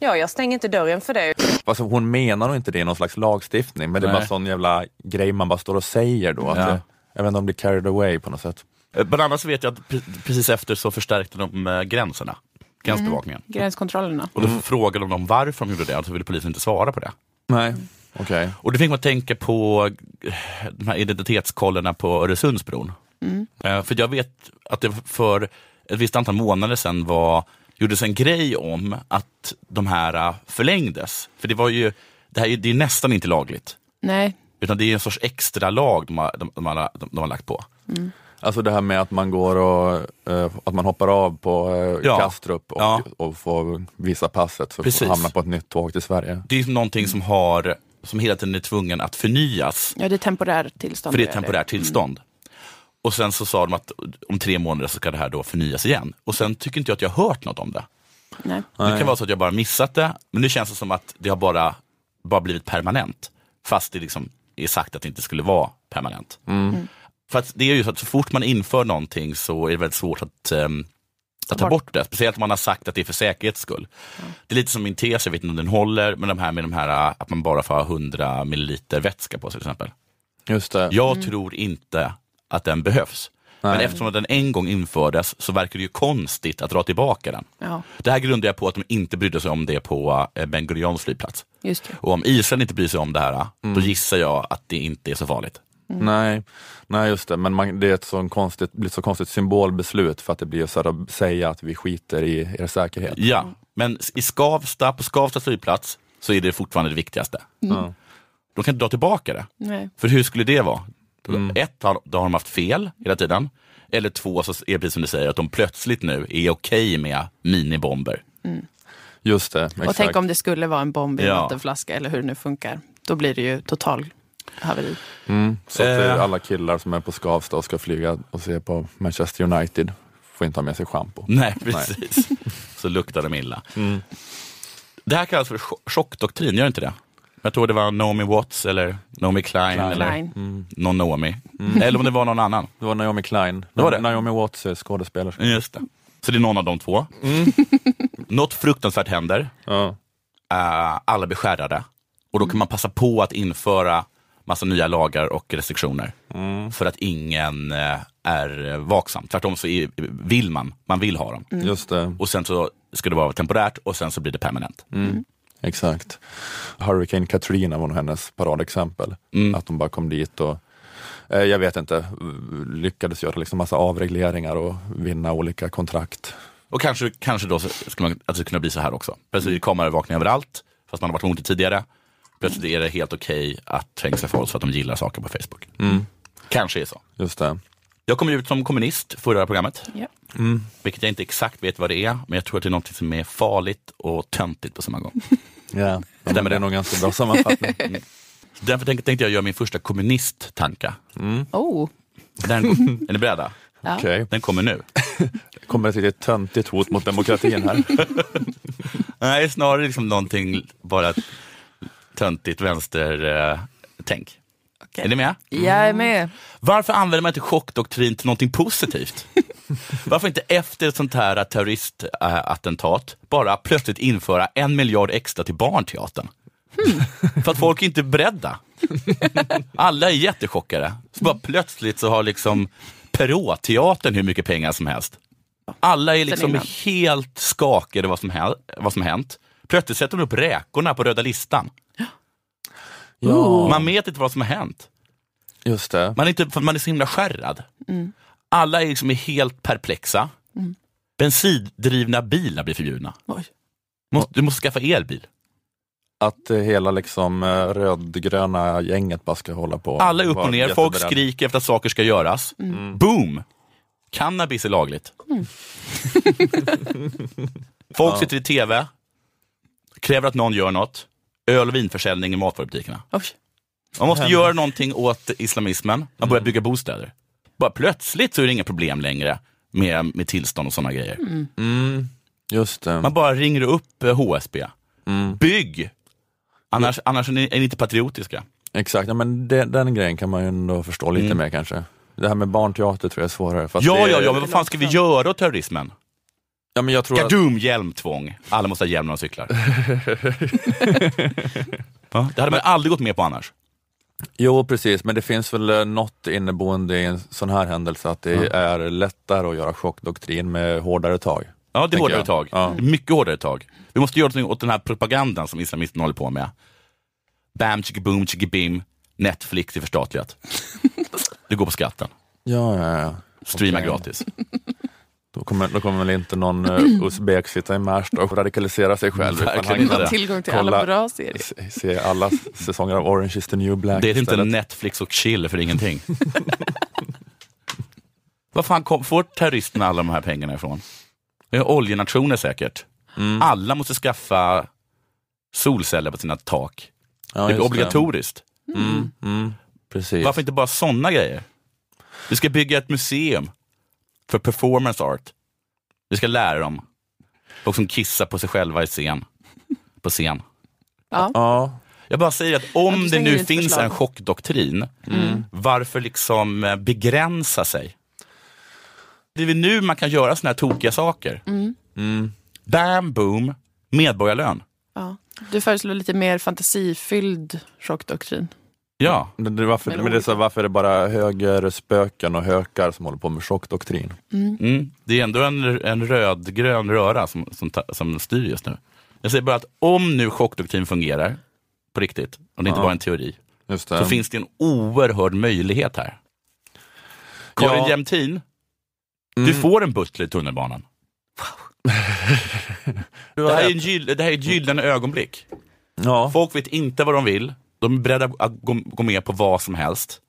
Ja, jag stänger inte dörren för det. Alltså, hon menar nog inte det i någon slags lagstiftning, men det är Nej. bara sån jävla grej man bara står och säger då. Att Ja. det, jag vet inte om det blir carried away på något sätt. Eh, Bland annat så vet jag att pre- precis efter så förstärkte de eh, gränserna, gränsbevakningen. Gränskontrollerna. Och då frågade de dem varför de gjorde det och så ville polisen inte svara på det. Nej, okej. Och det fick man tänka på eh, de här identitetskollerna på Öresundsbron. Eh, För jag vet att det för ett visst antal månader sedan var, gjordes en grej om att de här eh, förlängdes. För det var ju, det här är, det är nästan inte lagligt. Nej. Utan det är en sorts extra lag de har, de, de har, de, de har lagt på. Alltså det här med att man går och eh, att man hoppar av på eh, Ja. Kastrup och, Ja. och får visa passet så Precis. får hamna på ett nytt tåg till Sverige. Det är någonting som, har, som hela tiden är tvungen att förnyas. Ja, det är temporärt tillstånd. För det är att temporärt tillstånd. Och sen så sa de att om tre månader så ska det här då förnyas igen. Och sen tycker inte jag att jag har hört något om det. Nej. Det kan vara så att jag bara missat det, men nu känns det som att det har bara, bara blivit permanent. Fast det liksom är sagt att det inte skulle vara permanent. För att det är ju så att så fort man inför någonting så är det väldigt svårt att, ehm, att ta bort det. Speciellt om man har sagt att det är för säkerhets skull. Det är lite som min tes, jag vet inte om den håller, men de här med de här äh, att man bara får ha 100 milliliter vätska på sig till exempel. Just det. Jag tror inte att den behövs. Men Nej. eftersom den en gång infördes så verkar det ju konstigt att dra tillbaka den. Ja, Det här grundar jag på att de inte brydde sig om det på eh, Ben Gurions flygplats. Och om Israel inte bryr sig om det här, då gissar jag att det inte är så farligt. Nej, nej, just det. Men man, det är ett så konstigt, blir ett så konstigt symbolbeslut för att det blir så att säga att vi skiter i er säkerhet. Ja, men i Skavsta, på Skavsta flygplats, så är det fortfarande det viktigaste. Ja. De kan inte dra tillbaka det. Nej. För hur skulle det vara? Mm. Ett, har, då har de haft fel hela tiden. Eller två, så är det precis som du säger, att de plötsligt nu är okej med minibomber. Just det, Och exakt. tänk om det skulle vara en bomb i en Ja. vattenflaska eller hur det nu funkar. Då blir det ju total haveri. Mm, så att Eh. eh, alla killar som är på Skavsta och ska flyga och se på Manchester United får inte ha med sig schampo. Nej, precis. så luktar de illa. Mm. Det här kallas för chock- chockdoktrin, gör inte det? Jag tror det var Naomi Watts eller Naomi Klein, Klein. eller Klein. någon Naomi. Eller om det var någon annan. Det var Naomi Klein. Det var det? Naomi Watts är skådespelerska. Just det. Så det är någon av de två. Något fruktansvärt händer. Ja. Eh, alla blir skärrade. Och då kan man passa på att införa massa nya lagar och restriktioner. För att ingen eh, är vaksam. Tvärtom så är, vill man, man vill ha dem. Just det, Och sen så ska det vara temporärt och sen så blir det permanent. exakt. Hurricane Katrina var nog hennes paradexempel. Mm. Att de bara kom dit och eh, jag vet inte, lyckades göra liksom massa avregleringar och vinna olika kontrakt. Och kanske, kanske då ska man, att det kunna bli så här också. Plötsligt är det kameraövervakning överallt, fast man har varit emot det tidigare. Plötsligt är det helt okej att fängsla folk för att de gillar saker på Facebook. Kanske är så. Just det. Jag kom ut som kommunist förra programmet. Ja. Vilket jag inte exakt vet vad det är, men jag tror att det är något som är farligt och töntigt på samma gång. Ja, Stämmer det det? är nog ganska bra sammanfattning. Så Därför tänkte, tänkte jag göra min första kommunisttanka. Oh. Den, är ni beredda? Ja. Okej, Den kommer nu. kommer ett riktigt töntigt hot mot demokratin här. Nej, snarare liksom någonting bara töntigt vänster-tänk. Okej. Är ni med? Jag är med. Varför använder man inte chockdoktrin till någonting positivt? Varför inte efter ett sånt här terroristattentat bara plötsligt införa en miljard extra till barnteatern? För att folk är inte beredda. Alla är jättechockade. Så bara plötsligt så har liksom Perrault-teatern hur mycket pengar som helst. Alla är liksom helt skakade vad som, vad som hänt. Plötsligt sätter de upp räkorna på röda listan. Ja, Man vet inte vad som har hänt. just det. Man är, inte, för man är så himla skärrad. Alla är liksom helt perplexa. Bensindrivna bilar blir förbjudna. Oj. Måste, du måste skaffa elbil. Att eh, hela liksom eh, rödgröna gänget bara ska hålla på. Alla är upp och ner, folk skriker efter att saker ska göras. Mm. Boom! Cannabis är lagligt. folk Ja. sitter i tv, kräver att någon gör något. Öl och vinförsäljning i matvarubutikerna. Oj. Man måste göra någonting åt islamismen. Man börjar bygga bostäder. Bara plötsligt så är det inga problem längre med, med tillstånd och sådana grejer. Mm, just det. Man bara ringer upp eh, HSB. Mm. Bygg! Annars, annars är ni, är ni inte patriotiska. Exakt, ja, men det, den grejen kan man ju ändå förstå lite Mm. mer kanske. Det här med barnteater tror jag är svårre. Fast Ja, det, ja, ja, men vad fan ska vi göra åt terrorismen? Ja, men jag tror att, Gadum, hjälmtvång. Alla måste ha hjälm när de cyklar. ja, det hade man aldrig gått med på annars. jo, precis, men det finns väl eh, något inneboende i en sån här händelse att det är lättare att göra chockdoktrin med hårdare tag. Ja, det är hårdare jag. tag. Ja. Det är Mycket hårdare tag. Vi måste göra något åt den här propagandan som islamisterna håller på med. Bam, chicka boom, chicka bim. Netflix är förstatligat. Det går på skatten. Ja, ja, ja. Streama Okej. gratis. Då kommer, då kommer väl inte någon uh, uzbek sitta i Märsta och radikalisera sig själv. utan Verkligen han inte kan det. Tillgång till kolla- alla bra serier. se, se alla säsonger av Orange is the new black Det är inte istället. Netflix och chill för ingenting. Vad fan kom, får terroristerna alla de här pengarna ifrån? Det är oljenationer säkert. Mm. Alla måste skaffa solceller på sina tak. Ja, det är obligatoriskt. Mm, mm, precis. Varför inte bara sådana grejer? Vi ska bygga ett museum för performance art. Vi ska lära dem. Folk som kissar på sig själva i scen. På scen. Ja. Ja, Jag bara säger att om det nu finns förslag. en chockdoktrin, Mm. varför liksom eh, begränsa sig? Det är väl nu man kan göra såna här tokiga saker. Mm. mm, Bam, boom, medborgarlön. Ja. Du föreslår lite mer fantasifylld chockdoktrin. Ja, det, det, varför, men det är så, varför är det bara högerspöken och hökar som håller på med chockdoktrin? mm. det är ändå en, en rödgrön röra som, som, som styr just nu. Jag säger bara att om nu chockdoktrin fungerar på riktigt, och det inte Ja. bara en teori, Just det. så finns det en oerhörd möjlighet här. Karin Ja. Jämtin, du Mm. får en butler i tunnelbanan. Du Det här, är en gyll, det här är ett gyllene ögonblick. Ja. Folk vet inte vad de vill. De är beredda att gå, gå med på vad som helst.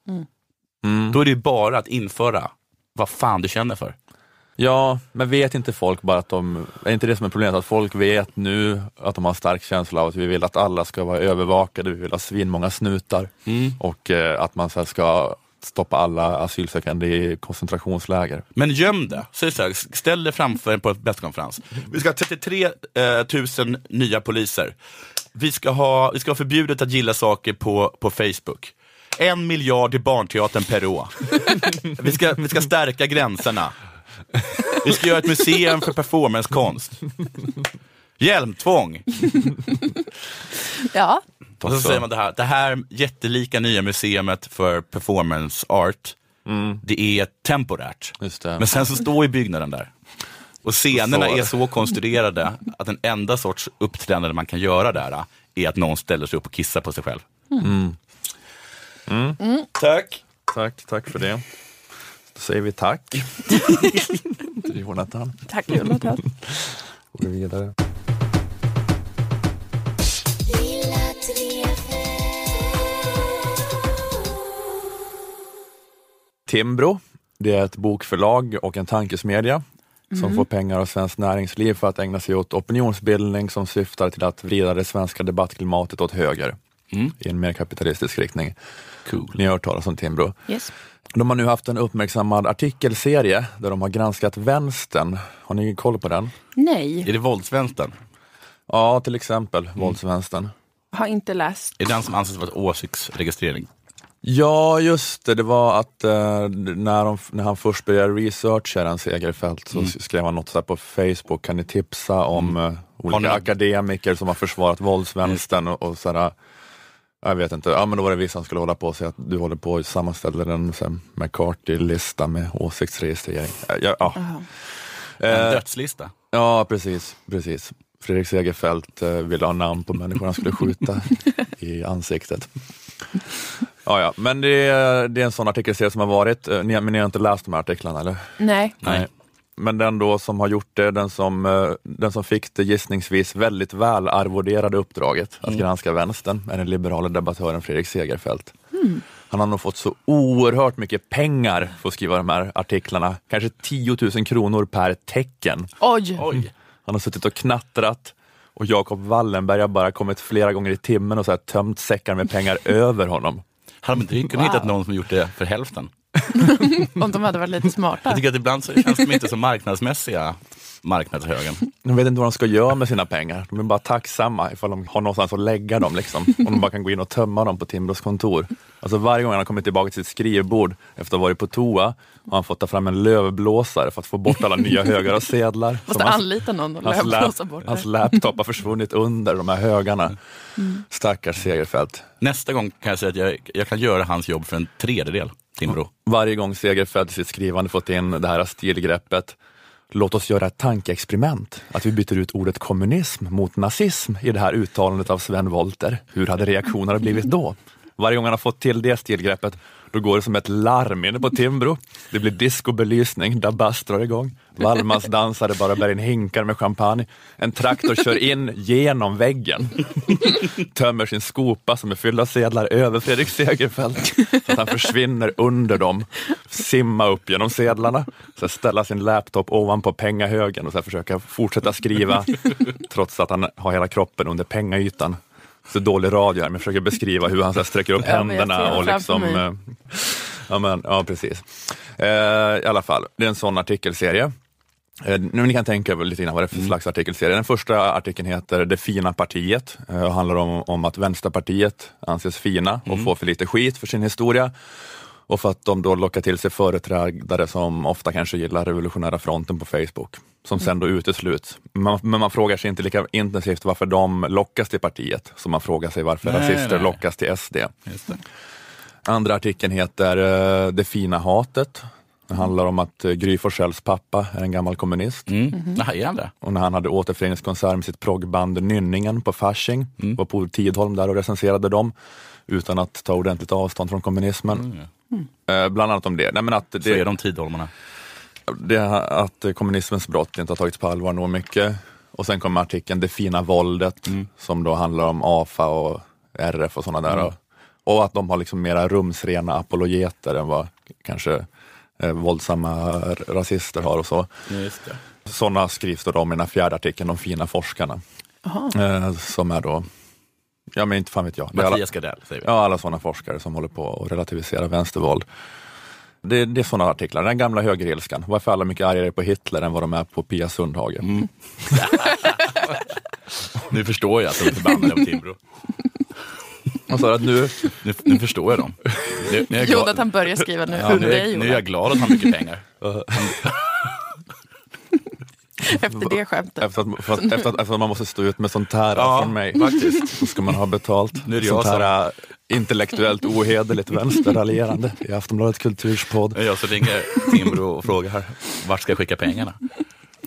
Mm. Då är det ju bara att införa vad fan du känner för. Ja, men vet inte folk bara att de, är inte det som är problemet, att folk vet nu att de har en stark känsla av att vi vill att alla ska vara övervakade, vi vill ha svinmånga snutar och eh, att man så ska stoppa alla asylsökande i koncentrationsläger. Men göm det. Säg så här, ställ dig framför en på en presskonferens. Vi ska ha 33 eh, 000 nya poliser. Vi ska, ha, vi ska ha förbjudet att gilla saker på, på Facebook. En miljard i barnteatern per år. Vi ska, vi ska stärka gränserna. Vi ska göra ett museum för performancekonst. Hjälmtvång. Ja, Och så säger man det här, det här jättelika nya museumet för performance art, det är temporärt. Just det. Men sen så står ju byggnaden där. Och scenerna Så- är så konstruerade att den enda sorts uppträdande man kan göra där är att någon ställer sig upp och kissar på sig själv. Mm. Tack. Tack, tack för det. Då säger vi tack till Jonathan. tack Jonathan. Går vi vidare. Timbro, det är ett bokförlag och en tankesmedja som får pengar av Svenskt Näringsliv för att ägna sig åt opinionsbildning som syftar till att vrida det svenska debattklimatet åt höger Mm. i en mer kapitalistisk riktning. Cool. Ni har hört talas om Timbro. Yes. De har nu haft en uppmärksammad artikelserie där de har granskat vänstern. Har ni koll på den? Nej, Är det våldsvänstern? Ja, till exempel våldsvänstern. har inte läst. Är det den som anses vara åsiktsregistrering? Ja, just det. Det var att eh, när, de, när han först började researcha den Segerfält så Mm. skrev han något så här på Facebook. Kan ni tipsa om eh, olika ni- akademiker som har försvarat våldsvänstern och, och sådär. Jag vet inte, ja men då var det vissa som skulle hålla på och säga att du håller på att sammanställa en McCarthy-lista med åsiktsregistrering. Eh, Ja, ja. Jaha. En Eh, dödslista? Ja, precis. precis. Fredrik Segerfeldt eh, ville ha namn på människor han skulle skjuta i ansiktet. Ja, ja. Men det är, det är en sån artikelserie som har varit. Eh, Ni, men ni har inte läst de här artiklarna eller? Nej. Nej. Men den då som har gjort det, den som, eh, den som fick det gissningsvis väldigt väl arvoderade uppdraget att Mm. granska vänstern är den liberala debattören Fredrik Segerfeldt. Mm. Han har nog fått så oerhört mycket pengar för att skriva de här artiklarna. Kanske 10 000 kronor per tecken. Oj! Han har suttit och knattrat och Jakob Wallenberg har bara kommit flera gånger i timmen och så här tömt säckar med pengar över honom. Hade de inte kunnat Wow. hittat någon som gjort det för hälften? Om de hade varit lite smarta. Jag tycker att ibland så känns de inte så marknadsmässiga, marknadshögern. De vet inte vad de ska göra med sina pengar. De är bara tacksamma ifall de har någonstans att lägga dem. Liksom. Om de bara kan gå in och tömma dem på Timbros kontor. Alltså varje gång han har kommit tillbaka till sitt skrivbord efter att ha varit på toa har han fått ta fram en lövblåsare för att få bort alla nya högar av sedlar. Måste hans- anlita någon och Hans, lövblåsa bort hans laptop har försvunnit under de här högarna. Mm. Stackars Segerfeldt. Nästa gång kan jag säga att jag, jag kan göra hans jobb för en tredjedel, Timbro. Varje gång Segerfeldt i sitt skrivande fått in det här stilgreppet Låt oss göra ett tankeexperiment, att vi byter ut ordet kommunism mot nazism i det här uttalandet av Sven Wollter. Hur hade reaktionerna blivit då? Varje gång han har fått till det stilgreppet, då går det som ett larm inne på Timbro. Det blir discobelysning, Dabas drar igång. Wallmans dansare bara bär in hinkar med champagne. En traktor kör in genom väggen. Tömmer sin skopa som är fylld av sedlar över Fredrik Segerfeldt så att han försvinner under dem. Simma upp genom sedlarna, så ställa sin laptop ovanpå pengahögen och så försöka fortsätta skriva trots att han har hela kroppen under pengaytan. Så dålig radio här, men jag försöker beskriva hur han så här sträcker upp händerna och liksom eh, Ja, men, ja precis. Eh, I alla fall, det är en sån artikelserie. Eh, nu ni kan tänka er lite grann vad det är för slags artikelserie. Den första artikeln heter Det fina partiet eh, och handlar om, om att Vänsterpartiet anses fina och får för lite skit för sin historia. Och för att de då lockar till sig företrädare som ofta kanske gillar Revolutionära fronten på Facebook, som sen då utesluts. Man, men man frågar sig inte lika intensivt varför de lockas till partiet, som man frågar sig varför Nej, rasister nej. lockas till SD. Det. Andra artikeln heter eh, Det fina hatet. Det handlar om att eh, Gry Forssells pappa är en gammal kommunist. Mm. Han det? Och när han hade återföreningskonsert med sitt proggband Nynningen på Fasching, var på Tidholm där och recenserade dem utan att ta ordentligt avstånd från kommunismen. Eh, bland annat om det. Nej, men att Så är det, de Tidholmarna. Det att kommunismens brott inte har tagits på allvar nog mycket. Och sen kommer artikeln Det fina våldet som då handlar om AFA och RF och sådana där. Mm. Och, och att de har liksom mera rumsrena apologeter än vad kanske eh, våldsamma rasister har och så. Sådana skrivs då om i den här fjärde artikeln, De fina forskarna. Eh, som är då, ja men inte fan vet jag. Mattias Gardell, säger vi. ja, alla sådana forskare som håller på att relativisera vänstervåld. Det, det är sådana artiklar, den gamla högerilskan. Varför är alla mycket argare på Hitler än vad de är på Pia Sundhage? Mm. Nu förstår jag att de är förbannade på Timbro. Och så att nu, Nu, nu förstår jag dem. Nu, nu, är jag glad, Jonathan börjar skriva nu. ja, nu, det är nu är jag glad att han har mycket pengar. Efter det skämtet. efter att, för att, efter, att, efter att man måste stå ut med sånt här Ja, från mig, faktiskt, så ska man ha betalt. Nu är det sånt jag som- här äh, intellektuellt ohederligt vänsterraljerande i Aftonbladets kulturspodd. Jag som ringer Timbro och frågar vart ska jag skicka pengarna?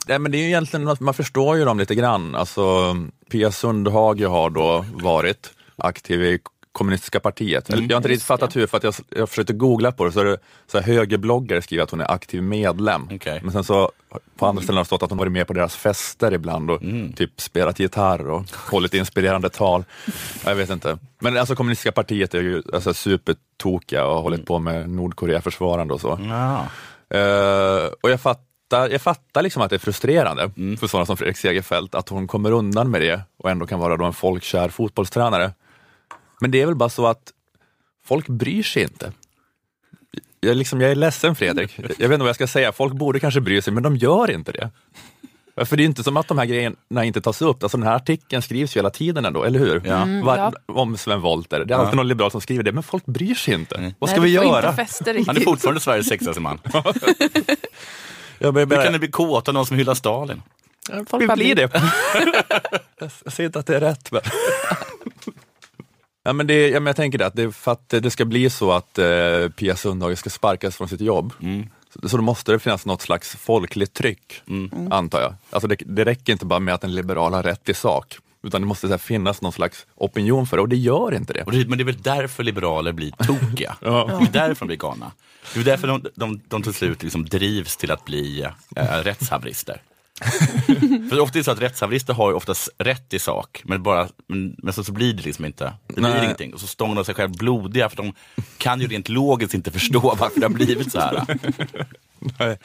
Nej, men det är ju egentligen, man förstår ju dem lite grann. Alltså, Pia Sundhage har då varit aktiv i kommunistiska partiet. Eller, jag har inte riktigt fattat hur, för att jag, jag försökte googla på det, så är det så här, högerbloggare skriver att hon är aktiv medlem. Okej. Men sen så på andra ställen har det stått att hon varit med på deras fester ibland och typ spelat gitarr och hållit inspirerande tal. Jag vet inte. Men alltså kommunistiska partiet är ju alltså, supertokiga och har hållit på med Nordkorea-försvarande och så. Ja. Eh, och jag fattar, jag fattar liksom att det är frustrerande Mm. för sådana som Fredrik Segerfeldt att hon kommer undan med det och ändå kan vara då en folkkär fotbollstränare. Men det är väl bara så att folk bryr sig inte. Jag, är liksom, jag är ledsen Fredrik, jag vet inte vad jag ska säga. Folk borde kanske bry sig, men de gör inte det. För det är inte som att de här grejerna inte tas upp. Alltså den här artikeln skrivs ju hela tiden ändå, eller hur? Ja. Mm, Var, ja. Om Sven Wollter. Det är alltid någon liberal som skriver det, men folk bryr sig inte. Vad ska Nej, vi göra? Han är fortfarande Sveriges sexigaste man. Jag börjar Hur kan ni bli kåta någon som hyllar Stalin? Folk Vi bara blir blir- det. jag säger inte att det är rätt. Men. ja, men det, ja, men jag tänker det, att det, för att det ska bli så att eh, Pia Sundhage ska sparkas från sitt jobb, så, så då måste det finnas något slags folkligt tryck, antar jag. Alltså det, det räcker inte bara med att en liberal har rätt i sak. Utan det måste så här, finnas någon slags opinion för det och det gör inte det. Och det men det är väl därför liberaler blir tokiga. Ja. Det är därför de blir galna. Det är därför de, de, de till slut liksom drivs till att bli äh, rättshaverister. För ofta är det så att rättshaverister har ju oftast rätt i sak, men, bara, men, men så, så blir det liksom inte. Det blir Nej. ingenting. Och så stångar de sig själv blodiga, för de kan ju rent logiskt inte förstå varför det har blivit så här. Nej,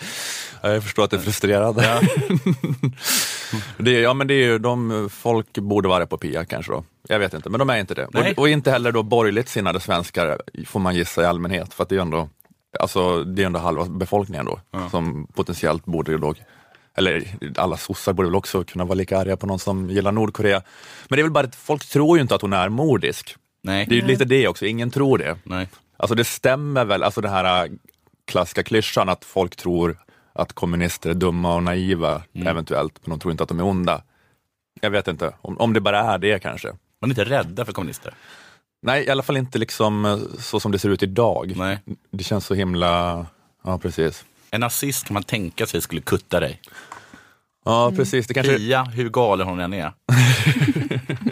jag förstår att det är frustrerande. det, är- ja, men det är ju de, folk borde vara på Pia kanske då. Jag vet inte, men de är inte det. Och, och inte heller då borgerligt sinnade svenskar får man gissa i allmänhet, för att det är ändå, alltså, det är ändå halva befolkningen då som potentiellt borde ju då eller alla sossar borde väl också kunna vara lika arga på någon som gillar Nordkorea. Men det är väl bara att folk tror ju inte att hon är mordisk. Nej. Det är ju lite det också, ingen tror det. Nej. Alltså det stämmer väl, alltså den här äh, klassiska klyschan att folk tror att kommunister är dumma och naiva Mm. eventuellt, men de tror inte att de är onda. Jag vet inte, om, om det bara är det kanske. Man är inte rädda för kommunister. Nej, i alla fall inte liksom äh, så som det ser ut idag. Nej. Det känns så himla, ja precis. En nazist kan man tänka sig skulle kutta dig. Ja precis, det kanske... Pia, hur galen hon än är,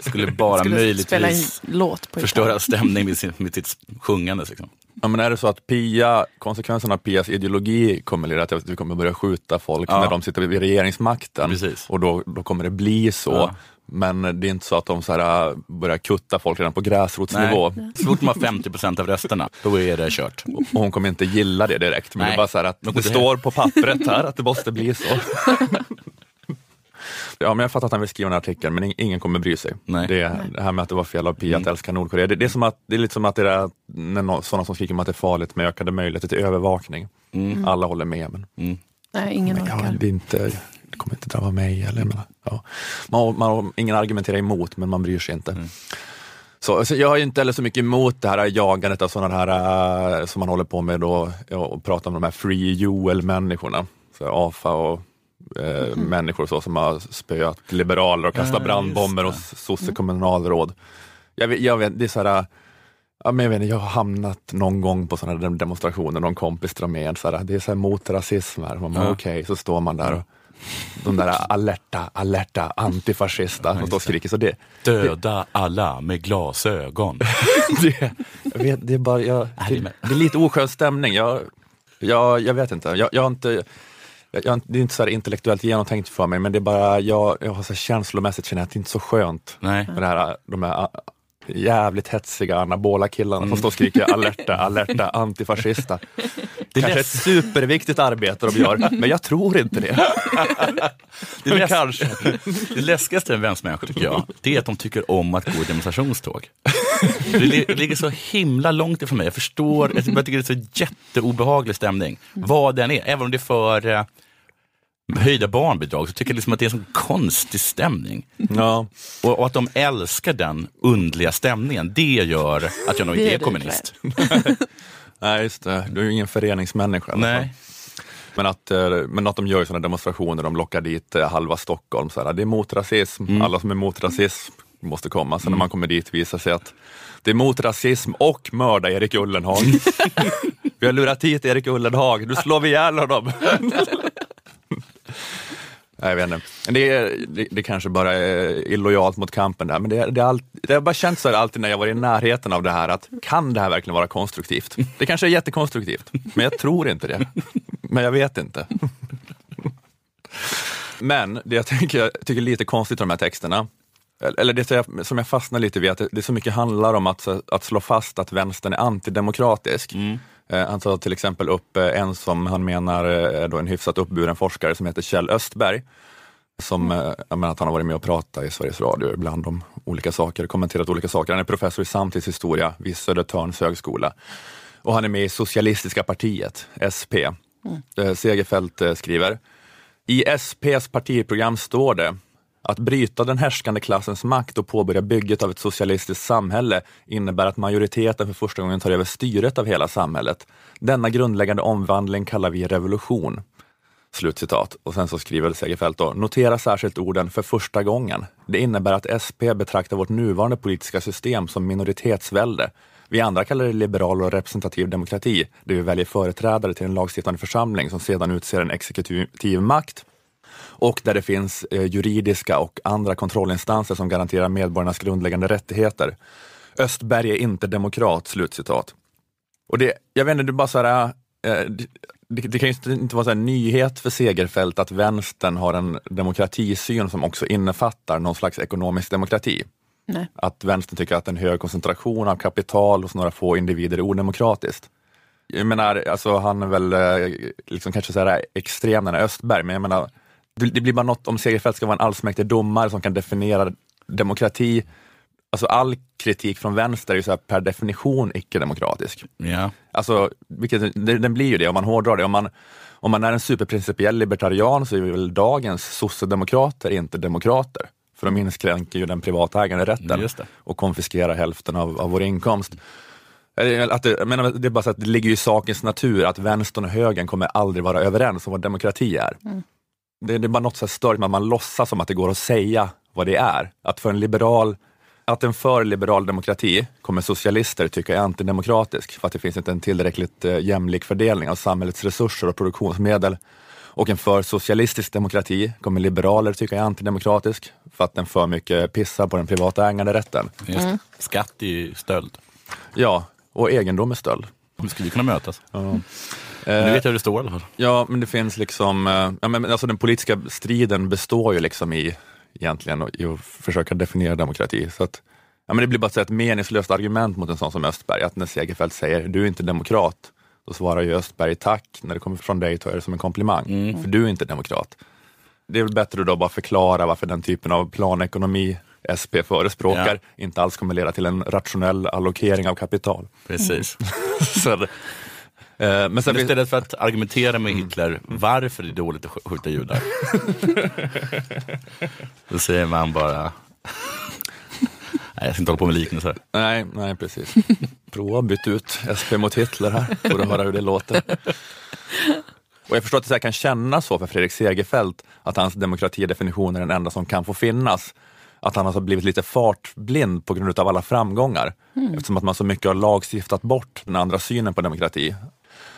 skulle bara Skulle spela en möjligtvis låt på förstöra stämning med, sin, med sitt sjungande. Liksom. Ja, men är det så att Pia, konsekvensen av Pias ideologi kommer leda till att vi kommer börja skjuta folk Ja. när de sitter vid regeringsmakten Precis. och då, då kommer det bli så. Ja. Men det är inte så att de så här, äh, börjar kutta folk redan på gräsrotsnivå. Så fort de har 50 procent av rösterna, då är det kört. Och hon kommer inte gilla det direkt. Men Nej. det är bara så här att det står på pappret här att det måste bli så. Ja, men jag fattar att han vill skriva en artikel, men ing- ingen kommer bry sig. Nej. Det, det här med att det var fel av Pia att älska Nordkorea, det, det, är som att, det är lite som att det är när sådana som skriker om att det är farligt med ökade möjligheter till övervakning. Alla håller med, men Nej, ingen ja, orkar. det, är inte, det kommer inte drabba mig. Eller, menar, ja. man, man, ingen argumenterar emot, men man bryr sig inte. Så, så jag har ju inte heller så mycket emot det här jagandet av sådana här äh, som man håller på med då, ja, och pratar om de här Free Joel-människorna. Så AFA och eh, människor och så som har spöat liberaler och kastat Ja, brandbomber det. hos sossekommunalråd. Jag vet, jag vet, det är så här, Ja, men jag, vet, inte, jag har hamnat någon gång på sådana dem- demonstrationer, någon kompis drar med, så här, det är så här mot rasism här. Man bara, Ja. Okej, så står man där och de där alerta, alerta antifascista och då skriker. Så det, Döda alla med glasögon. det, jag vet, det är bara, jag, det, det är lite oskön stämning. Jag, jag, jag vet inte, jag, jag har inte jag, det är inte så här intellektuellt genomtänkt för mig, men det är bara, jag, jag har så känslomässigt känner att det är inte så skönt Nej. med det här, de här ah, jävligt hetsiga anabola killarna som står och skriker alerta, alerta, antifascista. Det är kanske ett superviktigt arbete de gör, men jag tror inte det. Det, läs- Kanske. det läskigaste med vänstermänniskor tycker jag, det är att de tycker om att gå i demonstrationståg. Det ligger så himla långt ifrån mig. Jag förstår, jag tycker det är så jätteobehaglig stämning. Vad den är, även om det är för eh, höjda barnbidrag, så tycker jag liksom att det är en sån konstig stämning. Ja. Och, och att de älskar den undliga stämningen, det gör att jag nog inte är är kommunist. Nej, just det. Du är ju ingen föreningsmänniska. Nej. Men att, eh, men att de gör sådana demonstrationer, de lockar dit eh, halva Stockholm. Så här, det är mot rasism, Mm. alla som är mot rasism måste komma. Sen när man kommer dit visar sig att det är mot rasism och mörda Erik Ullenhag. vi har lurat hit Erik Ullenhag, nu slår vi ihjäl honom. Nej, jag vet inte. Det, är, det, det kanske bara är illojalt mot kampen där, men det, det, all, det har bara känts så här alltid när jag var i närheten av det här, att kan det här verkligen vara konstruktivt? Det kanske är jättekonstruktivt, men jag tror inte det. Men jag vet inte. Men det jag tycker, jag tycker är lite konstigt med de här texterna, eller det som jag- fastnar lite vid, att det, så mycket handlar om att, att slå fast att vänstern är antidemokratisk. Mm. Han tar till exempel upp eh, en som han menar eh, är då en hyfsat uppburen forskare som heter Kjell Östberg. Som, eh, jag menar att han har varit med och pratat i Sveriges Radio ibland om olika saker, kommenterat olika saker. Han är professor i samtidshistoria vid Södertörns högskola. Och han är med i Socialistiska partiet, SP. Eh, Segerfeldt eh, skriver, i SPs partiprogram står det att bryta den härskande klassens makt och påbörja bygget av ett socialistiskt samhälle innebär att majoriteten för första gången tar över styret av hela samhället. Denna grundläggande omvandling kallar vi revolution. Slutcitat. Och sen så skriver Segerfeldt då, notera särskilt orden för första gången. Det innebär att SP betraktar vårt nuvarande politiska system som minoritetsvälde. Vi andra kallar det liberal och representativ demokrati, där vi väljer företrädare till en lagstiftande församling som sedan utser en exekutiv makt och där det finns eh, juridiska och andra kontrollinstanser som garanterar medborgarnas grundläggande rättigheter. Östberg är inte demokrat, slutcitat. Och det, jag vet inte, det bara så här, eh, det, det kan ju inte vara så här nyhet för Segerfält att vänstern har en demokratisyn som också innefattar någon slags ekonomisk demokrati. Nej. Att vänstern tycker att en hög koncentration av kapital hos några få individer är odemokratiskt. Jag menar, alltså han är väl eh, liksom kanske så här extrem den här Östberg, men jag menar, det, blir bara något om Segerfeldt ska vara en allsmäktig domare som kan definiera demokrati. Alltså all kritik från vänster är ju så här per definition icke-demokratisk. Ja. Alltså, vilket, den blir ju det om man hårdrar det. Om man, om man är en superprincipiell libertarian så är väl dagens sossedemokrater inte demokrater. För de inskränker ju den privata äganderätten Just det. och konfiskerar hälften av, av vår inkomst. Att det, jag menar, det är bara så att det ligger ju i sakens natur att vänstern och högern kommer aldrig vara överens om vad demokrati är. Det, det är bara något så här störigt med att man låtsas som att det går att säga vad det är. Att för en liberal att en för liberal demokrati kommer socialister tycka är antidemokratisk för att det finns inte en tillräckligt eh, jämlik fördelning av samhällets resurser och produktionsmedel. Och en för socialistisk demokrati kommer liberaler tycka är antidemokratisk för att den för mycket pissar på den privata äganderätten. Det. Skatt är ju stöld. Ja, och egendom är stöld. Vi skulle kunna mötas. Ja. Men nu vet jag hur det står i alla fall. Ja, men det finns liksom, eh, ja, men alltså den politiska striden består ju liksom i, egentligen, i att försöka definiera demokrati. Så att, ja, men det blir bara ett meningslöst argument mot en sån som Östberg, att när Segerfeldt säger du är inte demokrat, då svarar ju Östberg tack, när det kommer från dig tar jag det som en komplimang, för du är inte demokrat. Det är väl bättre att då bara förklara varför den typen av planekonomi SP förespråkar inte alls kommer leda till en rationell allokering av kapital. Precis. så, eh, men sen Men istället för att argumentera med Hitler varför det är dåligt att sk- skjuta judar. Då säger man bara... Nej, jag ska inte hålla på med liknelser. Nej, nej precis. Prova att byta ut SP mot Hitler här, får du höra hur det låter. Och jag förstår att det kan kännas så för Fredrik Segerfeldt, att hans demokratidefinition är den enda som kan få finnas. Att han har blivit lite fartblind på grund av alla framgångar. Eftersom att man så mycket har lagstiftat bort den andra synen på demokrati.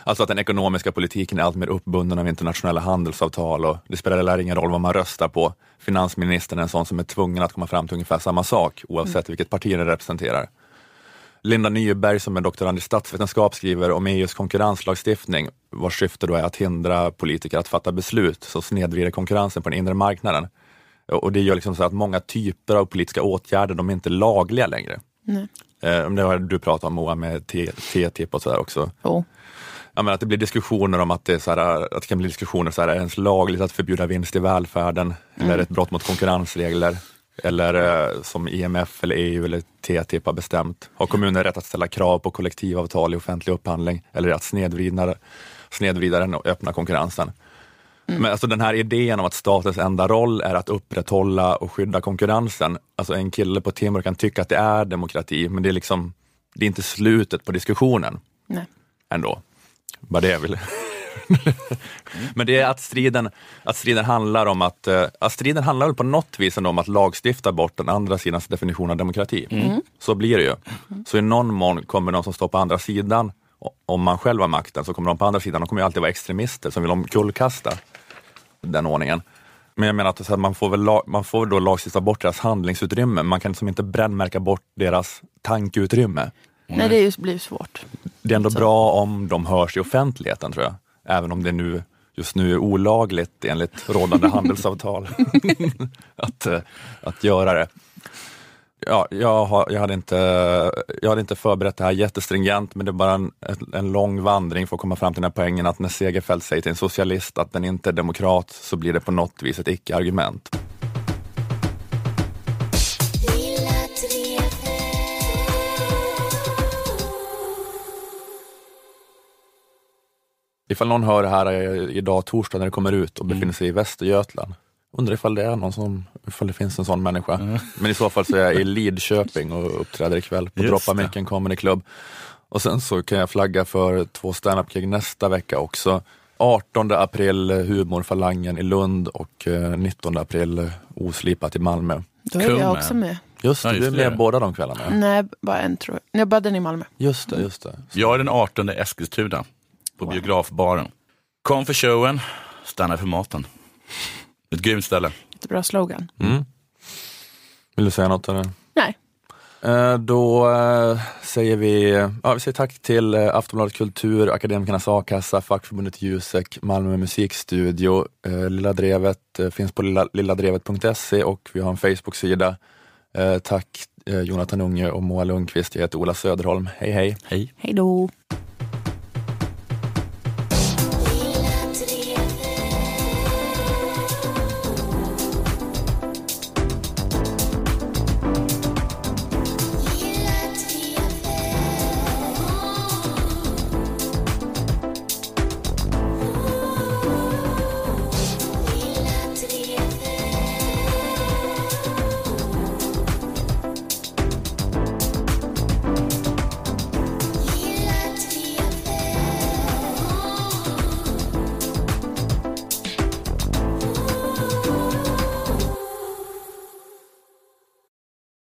Alltså att den ekonomiska politiken är allt mer uppbunden av internationella handelsavtal och det spelar ingen roll vad man röstar på. Finansministern är en sån som är tvungen att komma fram till ungefär samma sak oavsett vilket parti den representerar. Linda Nyberg som är doktorand i statsvetenskap skriver om EUs konkurrenslagstiftning vars syfte då är att hindra politiker att fatta beslut som snedvrider konkurrensen på den inre marknaden. Och det gör liksom så att många typer av politiska åtgärder, de är inte lagliga längre. Nej. Eh, Det har du pratat om Moa med TTIP och sådär också. Jo. Ja, men att det blir diskussioner om att det, här, att det kan bli diskussioner, så här, är det ens lagligt att förbjuda vinst i välfärden? Eller är det ett brott mot konkurrensregler? Eller eh, som IMF eller EU eller TTIP har bestämt, har kommuner rätt att ställa krav på kollektivavtal i offentlig upphandling? Eller att snedvrida, snedvrida den och öppna konkurrensen? Men alltså den här idén om att statens enda roll är att upprätthålla och skydda konkurrensen. Alltså en kille på Timor kan tycka att det är demokrati, men det är liksom, det är inte slutet på diskussionen Nej. ändå. Bara det jag vill. Men det är att striden, att striden handlar om att, eh, att striden handlar på något vis om att lagstifta bort den andra sidans definition av demokrati. Mm. Så blir det ju. Så i någon mån kommer de som står på andra sidan, om man själv har makten, så kommer de på andra sidan, de kommer alltid vara extremister som vill omkullkasta den ordningen. Men jag menar att så man får väl la, man får då lagstifta bort deras handlingsutrymme, man kan liksom inte brännmärka bort deras tankeutrymme. Nej, det blir svårt. Det är ändå bra om de hörs i offentligheten tror jag. Även om det nu just nu är olagligt enligt rådande handelsavtal att, eh, att göra det. Ja, jag, har, jag, hade inte, jag hade inte förberett det här jättestringent, men det är bara en, en- lång vandring för att komma fram till den här poängen att när Segerfeldt säger till en socialist att den inte är demokrat så blir det på något vis ett icke-argument. Ifall någon hör det här eh, idag torsdag när det kommer ut och befinner sig i Västergötland. Undrar ifall det är någon som, ifall det finns en sån människa. Men i så fall så är jag i Lidköping och uppträder ikväll på Just Droppa. Micken Comedy Club. Och sen så kan jag flagga för två standup-gig nästa vecka också. 18 april eh, Humorfalangen i Lund och eh, 19 april eh, Oslipat i Malmö. Då är Kul jag också med. Just det, Ja, du är just med det. båda de kvällarna. Nej, bara en tror jag. Jag bara den i Malmö. Just det, just det. Jag är den 18 Eskilstuna på biografbaren. Kom för showen, stanna för maten. Ett grymt ställe. Jättebra slogan. Mm. Vill du säga något? Eller? Nej. Eh, Då eh, säger vi, ja, vi säger tack till eh, Aftonbladet Kultur, Akademikernas A-kassa, fackförbundet Jusek, Malmö musikstudio. Eh, Lilla Drevet eh, finns på lilla, lilladrevet.se och vi har en Facebook-sida. Eh, Tack eh, Jonathan Unge och Moa Lundqvist. Jag heter Ola Söderholm. Hej hej! Hej! Hej då!